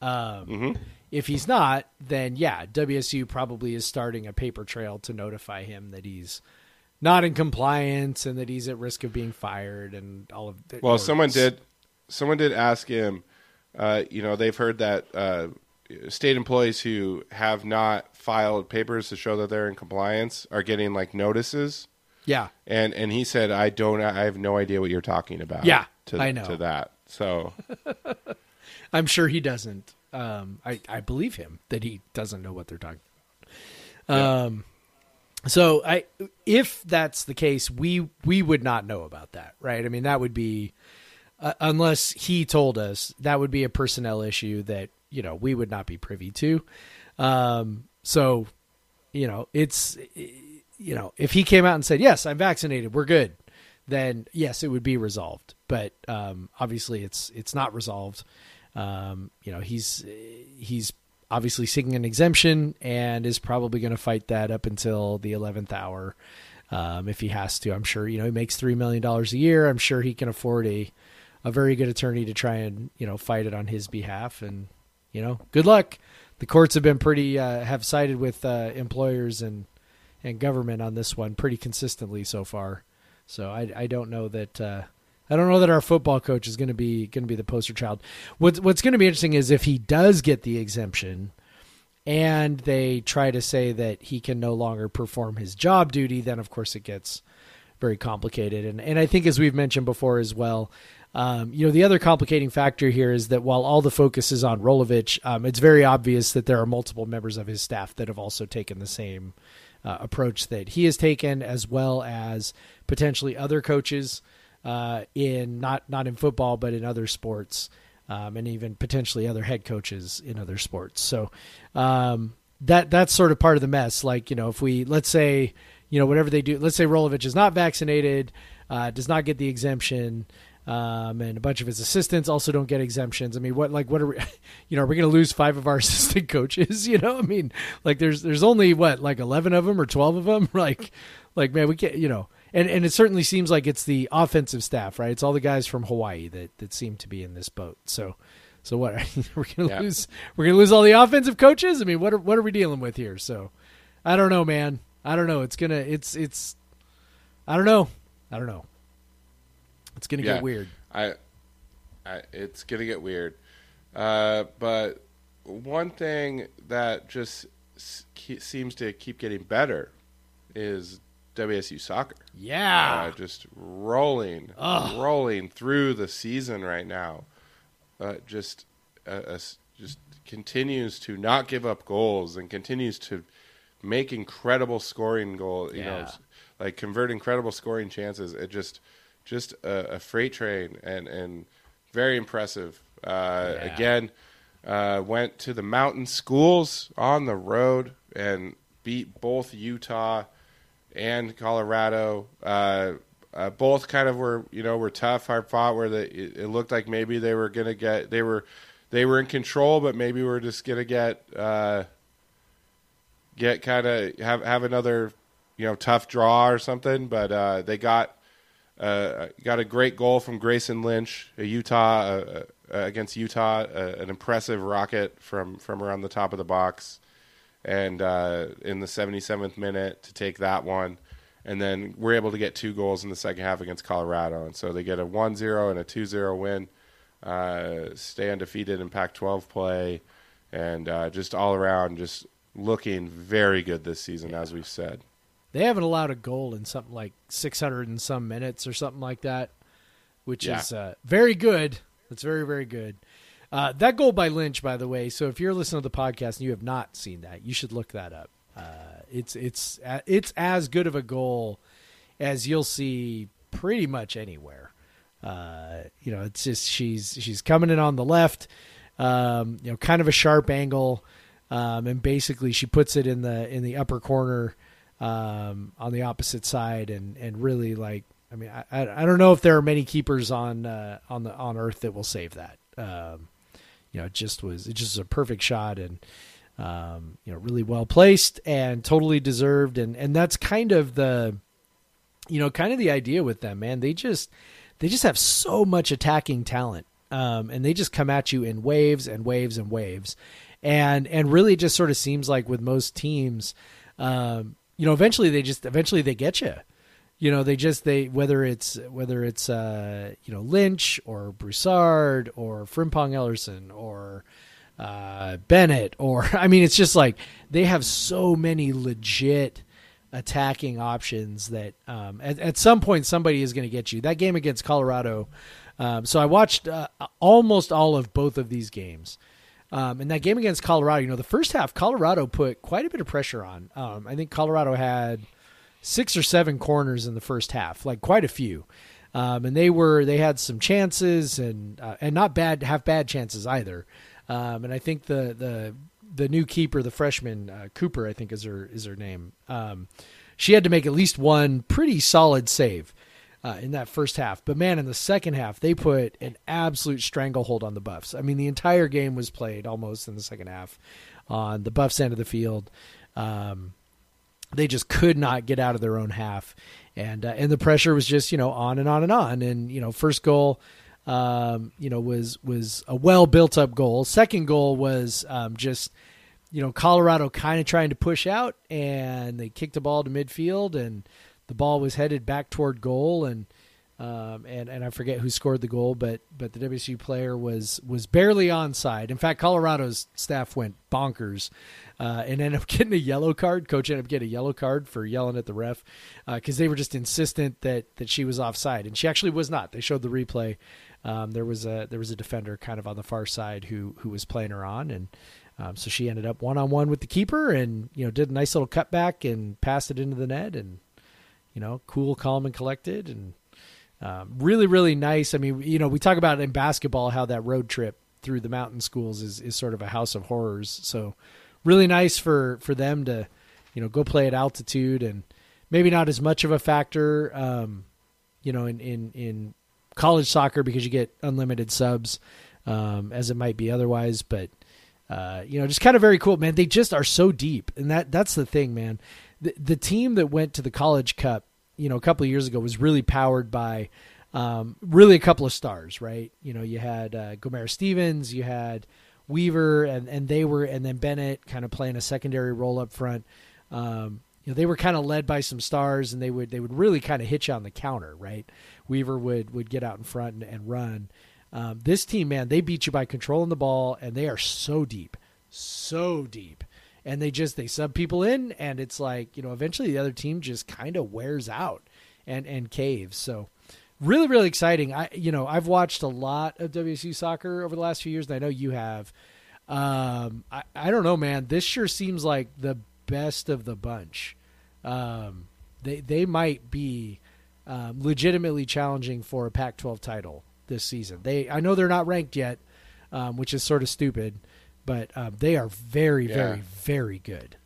Um, Mm-hmm. If he's not, then yeah, WSU probably is starting a paper trail to notify him that he's not in compliance and that he's at risk of being fired and all of. The, Well, someone did. Someone did ask him. Uh, you know, they've heard that uh, state employees who have not filed papers to show that they're in compliance are getting like notices. Yeah, And and he said, "I don't. I have no idea what you're talking about." Yeah, to, I know. to that. So I'm sure he doesn't. Um, I I believe him that he doesn't know what they're talking about. Um, so I if that's the case, we we would not know about that, right? I mean, that would be uh, unless he told us that would be a personnel issue that you know we would not be privy to. Um, so you know, it's you know, if he came out and said, "Yes, I'm vaccinated. We're good." Then yes, it would be resolved. But um, obviously, it's it's not resolved. Um, you know, he's he's obviously seeking an exemption and is probably going to fight that up until the eleventh hour, um, if he has to. I'm sure. You know, he makes three million dollars a year. I'm sure he can afford a a very good attorney to try and you know fight it on his behalf. And you know, good luck. The courts have been pretty uh, have sided with uh, employers and and government on this one pretty consistently so far. So I I don't know that uh, I don't know that our football coach is going to be going to be the poster child. What's what's going to be interesting is if he does get the exemption and they try to say that he can no longer perform his job duty, then of course it gets very complicated. And and I think as we've mentioned before as well, um, you know, the other complicating factor here is that while all the focus is on Rolovich, um, it's very obvious that there are multiple members of his staff that have also taken the same uh, approach that he has taken, as well as potentially other coaches uh, in not not in football but in other sports, um, and even potentially other head coaches in other sports. So um, that that's sort of part of the mess. Like you know, if we let's say you know whatever they do, let's say Rolovich is not vaccinated, uh, does not get the exemption. Um, and a bunch of his assistants also don't get exemptions. I mean, what like what are we? You know, are we going to lose five of our assistant coaches? You know, I mean, like there's there's only what like eleven of them or twelve of them. Like, like man, we can't. You know, and and it certainly seems like it's the offensive staff, right? It's all the guys from Hawaii that that seem to be in this boat. So, so what? we're going to Yeah. lose? We're going to lose all the offensive coaches? I mean, what are what are we dealing with here? So, I don't know, man. I don't know. It's gonna. It's it's. I don't know. I don't know. It's gonna Yeah. get weird. I, I it's gonna get weird. Uh, but one thing that just ke- seems to keep getting better is WSU soccer. Yeah. uh, just rolling, rolling through the season right now. Uh, just, uh, uh, just continues to not give up goals and continues to make incredible scoring goal. You know, Yeah. s- like convert incredible scoring chances. It just, just a, a freight train and and very impressive. Uh, Yeah. Again, uh, went to the mountain schools on the road and beat both Utah and Colorado. Uh, uh, both kind of were, you know, were tough, hard fought. Where they, it, it looked like maybe they were gonna get, they were, they were in control, but maybe we're just gonna get, uh, get kind of have have another, you know, tough draw or something. But uh, they got, uh, got a great goal from Grayson Lynch, a Utah uh, uh, against Utah, uh, an impressive rocket from from around the top of the box and uh, in the 77th minute to take that one. And then we're able to get two goals in the second half against Colorado. And so they get a 1 0 and a 2 0 win, uh, stay undefeated in Pac 12 play, and uh, just all around just looking very good this season, as we've said. They haven't allowed a goal in something like 600 and some minutes or something like that, which Yeah. is uh, very good. That's very, very good. Uh, that goal by Lynch, by the way. So if you're listening to the podcast and you have not seen that, you should look that up. Uh, it's it's it's as good of a goal as you'll see pretty much anywhere. Uh, you know, it's just she's she's coming in on the left, um, you know, kind of a sharp angle, um, and basically she puts it in the in the upper corner um, on the opposite side, and and really like, I mean, I I don't know if there are many keepers on uh, on the on Earth that will save that. Um, you know, it just was it just was a perfect shot and um, you know really well placed and totally deserved. And and that's kind of the you know kind of the idea with them man. They just they just have so much attacking talent um, and they just come at you in waves and waves and waves. And and really just sort of seems like with most teams um, you know eventually they just eventually they get you. You know they just they whether it's whether it's uh you know Lynch or Broussard or Frimpong Ellerson or uh Bennett or I mean it's just like they have so many legit attacking options that um at, at some point somebody is going to get you. That game against Colorado um so I watched uh, almost all of both of these games um, and that game against Colorado, you know, the first half, Colorado put quite a bit of pressure on. Um, I think Colorado had six or seven corners in the first half, like quite a few. Um, and they were they had some chances and uh, and not bad have bad chances either. Um, and I think the the the new keeper, the freshman uh, Cooper, I think is her is her name. Um, she had to make at least one pretty solid save uh, in that first half. But man, in the second half, they put an absolute stranglehold on the Buffs. I mean, the entire game was played almost in the second half on the Buffs end of the field. Um, they just could not get out of their own half, and uh, and the pressure was just you know on and on and on. And you know, first goal, um, you know, was was a well built up goal. Second goal was um, just you know Colorado kind of trying to push out, and they kicked the ball to midfield, and the ball was headed back toward goal, and um, and and I forget who scored the goal, but but the WSU player was was barely onside. In fact, Colorado's staff went bonkers uh, and ended up getting a yellow card. Coach ended up getting a yellow card for yelling at the ref because they were just insistent that that she was offside, and she actually was not. They showed the replay. Um, there was a there was a defender kind of on the far side who who was playing her on, and um, so she ended up one on one with the keeper, and you know did a nice little cutback and passed it into the net, and you know cool, calm, and collected, and um, really really nice. I mean, you know, we talk about in basketball how that road trip through the mountain schools is is sort of a house of horrors. So really nice for for them to you know go play at altitude and maybe not as much of a factor um, you know in in in college soccer because you get unlimited subs um, as it might be otherwise but uh, you know just kind of very cool man they just are so deep and that that's the thing man the, the team that went to the college cup you know a couple of years ago was really powered by um, really a couple of stars right you know you had uh, Stevens you had Weaver and, and they were and then Bennett kind of playing a secondary role up front. Um, you know, they were kind of led by some stars and they would they would really kind of hit you on the counter, right? Weaver would would get out in front and, and run. Um, this team, man, they beat you by controlling the ball and they are so deep, so deep. And they just they sub people in and it's like, you know, eventually the other team just kind of wears out and and caves. So really really exciting. I you know i've watched a lot of wsu soccer over the last few years and i know you have. Um i, I don't know man. This sure seems like the best of the bunch. Um they they might be um, legitimately challenging for a pac 12 title this season. They i know they're not ranked yet um, which is sort of stupid but um, they are very Yeah. very very good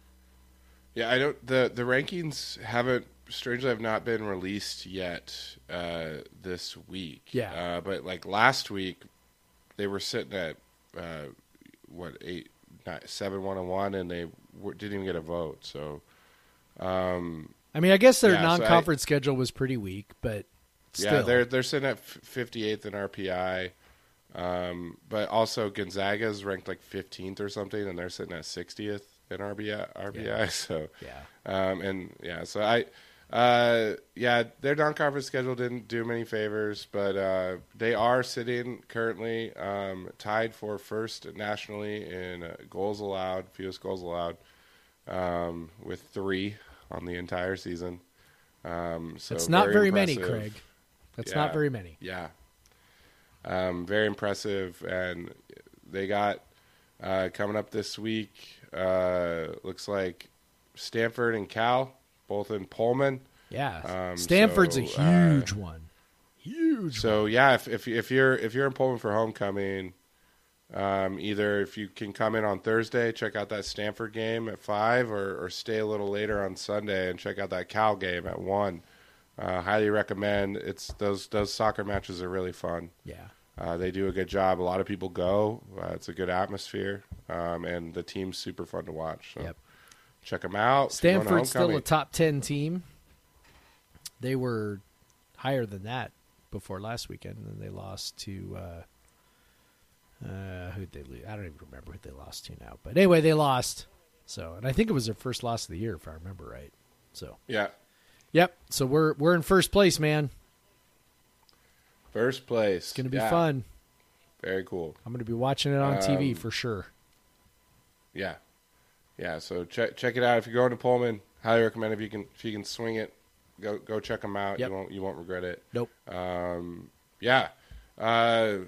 Yeah, I don't. the The rankings haven't strangely have not been released yet uh, this week. Yeah. uh, but like last week, they were sitting at uh, what eight, nine, seven, one and one, and they w- didn't even get a vote. So um, i mean i guess their Yeah, so I- non-conference schedule was pretty weak but still. yeah, they're they're sitting at fifty eighth in RPI. Um, but also Gonzaga's ranked like fifteenth or something, and they're sitting at sixtieth in RBI. RBI. Yeah. So yeah Um, and yeah, so I, uh, yeah, their non-conference schedule didn't do many favors, but uh, they are sitting currently um, tied for first nationally in uh, goals allowed, fewest goals allowed, um, with three on the entire season. Um, so That's not very many. Craig. That's Yeah. not very many. Yeah. Um, very impressive. And they got uh, coming up this week, uh, looks like Stanford and Cal, both in Pullman. Yeah, Um, Stanford's a so, uh, huge one. Huge. So yeah, if if if you're if you're in Pullman for homecoming, um, either if you can come in on Thursday, check out that Stanford game at five, or, or stay a little later on Sunday and check out that Cal game at one. Uh, highly recommend. It's those those soccer matches are really fun. yeah. Uh, they do a good job. A lot of people go. Uh, it's a good atmosphere, um, and the team's super fun to watch. So Yep. check them out. If you're going to Stanford's still a top ten team. They were higher than that before last weekend, and then they lost to uh, uh, who they lose? I don't even remember who they lost to now. But anyway, they lost. So, and I think it was their first loss of the year, if I remember right. So, yeah. Yep. So we're we're in first place, man. First place. It's gonna be Yeah. fun. Very cool. I'm gonna be watching it on TV Um, for sure. Yeah, yeah. So check check it out if you're going to Pullman. Highly recommend if you can if you can swing it, go go check them out. Yep. You won't you won't regret it. Nope. Um, yeah. Uh,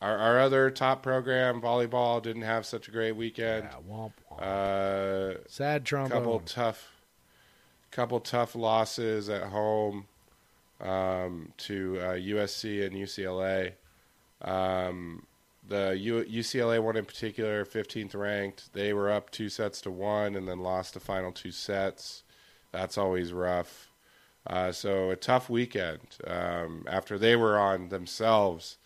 our our other top program volleyball didn't have such a great weekend. Yeah, womp womp. Uh, Sad trombone. couple tough couple tough losses at home um, to uh, USC and UCLA. Um, the U- UCLA one in particular, 15th ranked, they were up two sets to one and then lost the final two sets. That's always rough. Uh, so a tough weekend um, after they were on themselves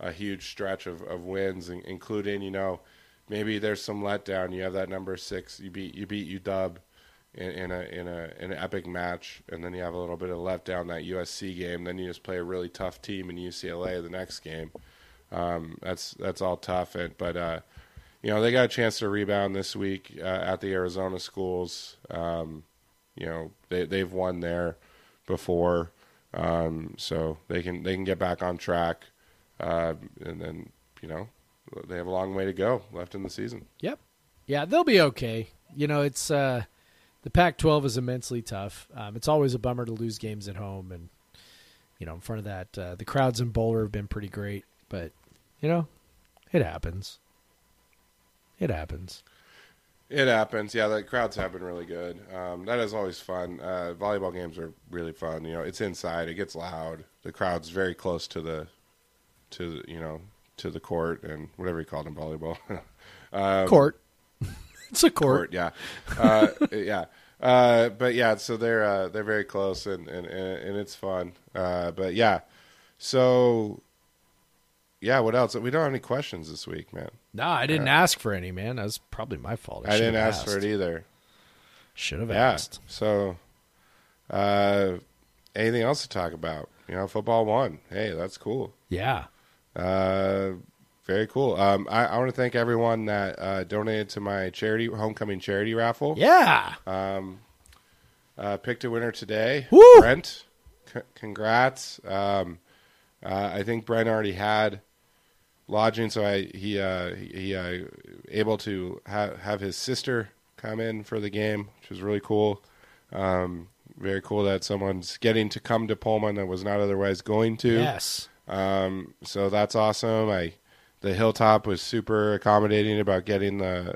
a huge stretch of, of wins, including you know maybe there's some letdown. You have that number six, you beat you beat UW in, in a in a an epic match, and then you have a little bit of letdown that USC game. Then you just play a really tough team in UCLA the next game. Um, that's that's all tough, and, but uh, you know they got a chance to rebound this week uh, at the Arizona schools. Um, you know they they've won there before, um, so they can they can get back on track, uh, and then you know they have a long way to go left in the season. Yep. Yeah, they'll be okay. You know, it's uh, the Pac-12 is immensely tough. Um, it's always a bummer to lose games at home, and you know, in front of that, uh, the crowds in Bohler have been pretty great. But you know, it happens. It happens. It happens. Yeah, the crowds have been really good. Um, that is always fun. Uh, volleyball games are really fun. You know, it's inside. It gets loud. The crowd's very close to the, to the, you know, to the court and whatever you call it in volleyball. um, Court. It's a court. court. Yeah, uh, yeah. Uh, but yeah, so they're uh, they're very close and and and it's fun. Uh, but yeah, so yeah. What else? We don't have any questions this week, man. No, I didn't ask for any, man. That was probably my fault. I didn't ask for it either. Should have Yeah. asked. So, uh, anything else to talk about? You know, football won. Hey, that's cool. Yeah. Uh, very cool. Um, I, I want to thank everyone that uh, donated to my charity homecoming charity raffle. Yeah. Uh, picked a winner today. Woo! Brent, c- congrats. Um, uh, I think Brent already had lodging, so I he uh, he, he uh, able to ha- have his sister come in for the game, which was really cool. Um, very cool that someone's getting to come to Pullman that was not otherwise going to. Yes. Um, so that's awesome. I the Hilltop was super accommodating about getting the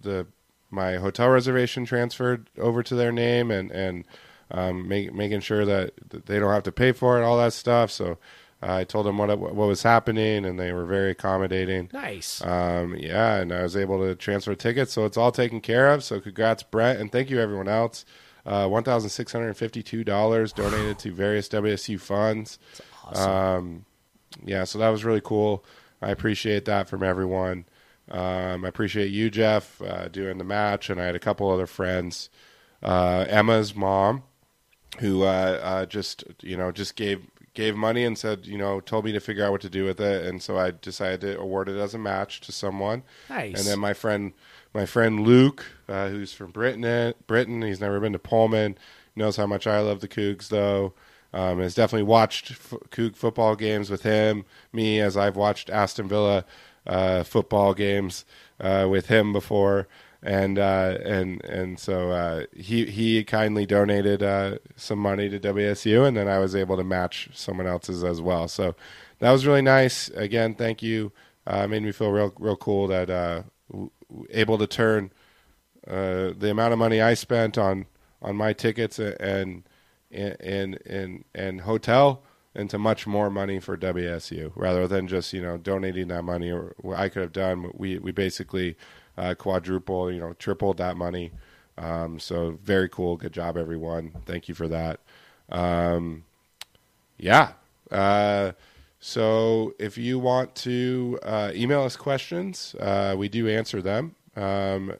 the my hotel reservation transferred over to their name and and um, make, making sure that they don't have to pay for it, all that stuff. So I told them what what was happening, and they were very accommodating. Nice. Um, yeah, and I was able to transfer tickets, so it's all taken care of. So congrats, Brett, and thank you everyone else. Uh, One thousand six hundred fifty-two dollars donated to various WSU funds. Um, yeah, so that was really cool. I appreciate that from everyone. Um, I appreciate you, Jeff, uh, doing the match, and I had a couple other friends. Uh, Emma's mom, who uh, uh, just you know just gave gave money and said you know told me to figure out what to do with it, and so I decided to award it as a match to someone. Nice. And then my friend my friend Luke, uh, who's from Britain, Britain, he's never been to Pullman, knows how much I love the Cougs though. Um, has definitely watched f- Coug football games with him, me, as I've watched Aston Villa uh, football games uh, with him before, and uh, and and so uh, he he kindly donated uh, some money to WSU, and then I was able to match someone else's as well. So that was really nice. Again, thank you. Uh, made me feel real real cool that w- able to turn the amount of money I spent on on my tickets and and and, and hotel into much more money for WSU rather than just you know donating that money or what I could have done. We we basically uh, quadruple, you know, tripled that money. Um, so very cool. Good job, everyone. Thank you for that. Um, yeah. Uh, so if you want to uh, email us questions, uh, we do answer them. Um,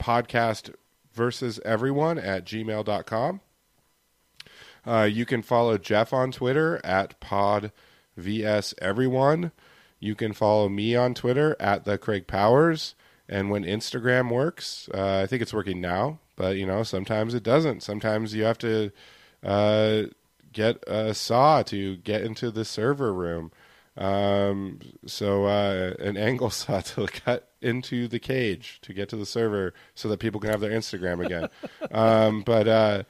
podcast versus everyone at gmail.com. Uh, you can follow Jeff on Twitter at pod vs everyone. You can follow me on Twitter at the Craig Powers. And when Instagram works, uh, I think it's working now, but you know sometimes it doesn't. Sometimes you have to uh, get a saw to get into the server room. Um, so uh, an angle saw to cut into the cage to get to the server so that people can have their Instagram again. um, but uh,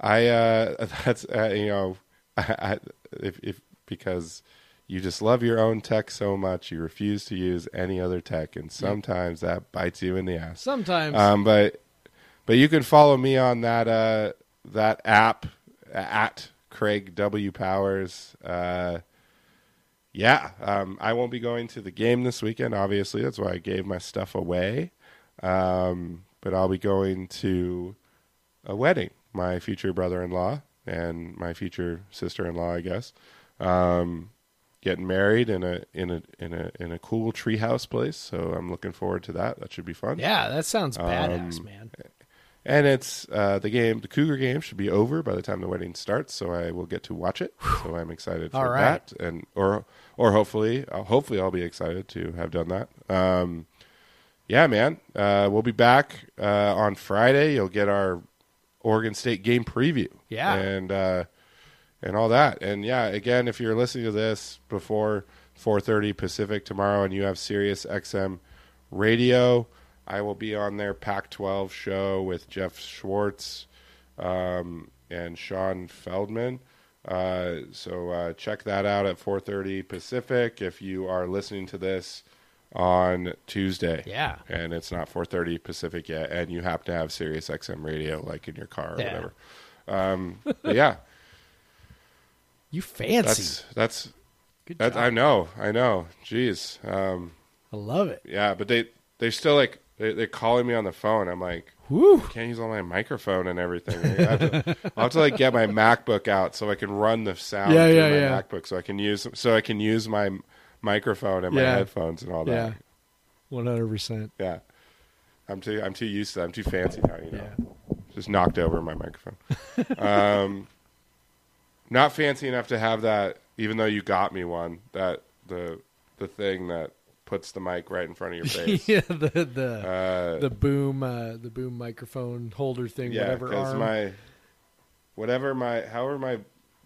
I uh, that's uh, you know I, I, if, if because you just love your own tech so much you refuse to use any other tech and sometimes that bites you in the ass. Sometimes. Um, but but you can follow me on that uh, that app at Craig W Powers. Uh, yeah, um, I won't be going to the game this weekend. Obviously, that's why I gave my stuff away. Um, but I'll be going to a wedding. My future brother-in-law and my future sister-in-law, I guess, um, getting married in a in a in a in a cool treehouse place. So I'm looking forward to that. That should be fun. yeah, that sounds badass, Um, man. And it's uh, the game. The Cougar game should be over by the time the wedding starts, so I will get to watch it. So I'm excited for right. that, and or or hopefully, uh, hopefully I'll be excited to have done that. Um, yeah, man, uh, we'll be back uh, on Friday. You'll get our Oregon State game preview. Yeah. and uh, and all that. And yeah, again, if you're listening to this before 4:30 Pacific tomorrow, and you have Sirius XM radio, I will be on their Pac-12 show with Jeff Schwartz um, and Sean Feldman. Uh, so uh, check that out at 4:30 Pacific. If you are listening to this on Tuesday, Yeah. and it's not 4:30 Pacific yet, and you happen to have Sirius XM radio like in your car or Yeah. whatever. Um, but yeah, You fancy. that's that's Good that. I know, I know. Jeez, um, I love it. yeah, but they they still like they, they're calling me on the phone. I'm like, Woo. can't use all my microphone and everything. I have to, I'll have to like get my MacBook out so I can run the sound Yeah, yeah, my yeah. MacBook, so I can use so I can use my microphone and my Yeah. headphones and all that. Yeah. that. One hundred percent. Yeah, I'm too I'm too used to. That. I'm too fancy now. You know, Yeah. just knocked over my microphone. um, not fancy enough to have that. Even though you got me one, that the the thing that puts the mic right in front of your face. yeah, the the Uh, the boom uh, the boom microphone holder thing, yeah, whatever because arm. my whatever my however my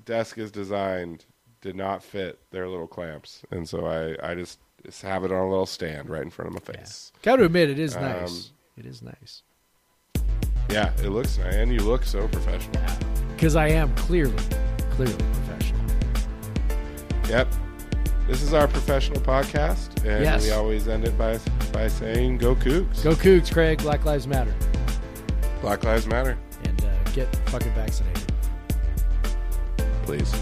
desk is designed did not fit their little clamps, and so I I just, just have it on a little stand right in front of my face. Got to admit, it is Um, nice. It is nice Yeah, it looks nice, and you look so professional. because I am clearly, clearly professional. Yep. This is our professional podcast, and Yes. we always end it by by saying "Go Cougs." Go Cougs, Craig. Black Lives Matter, Black Lives Matter, and uh, get fucking vaccinated. please.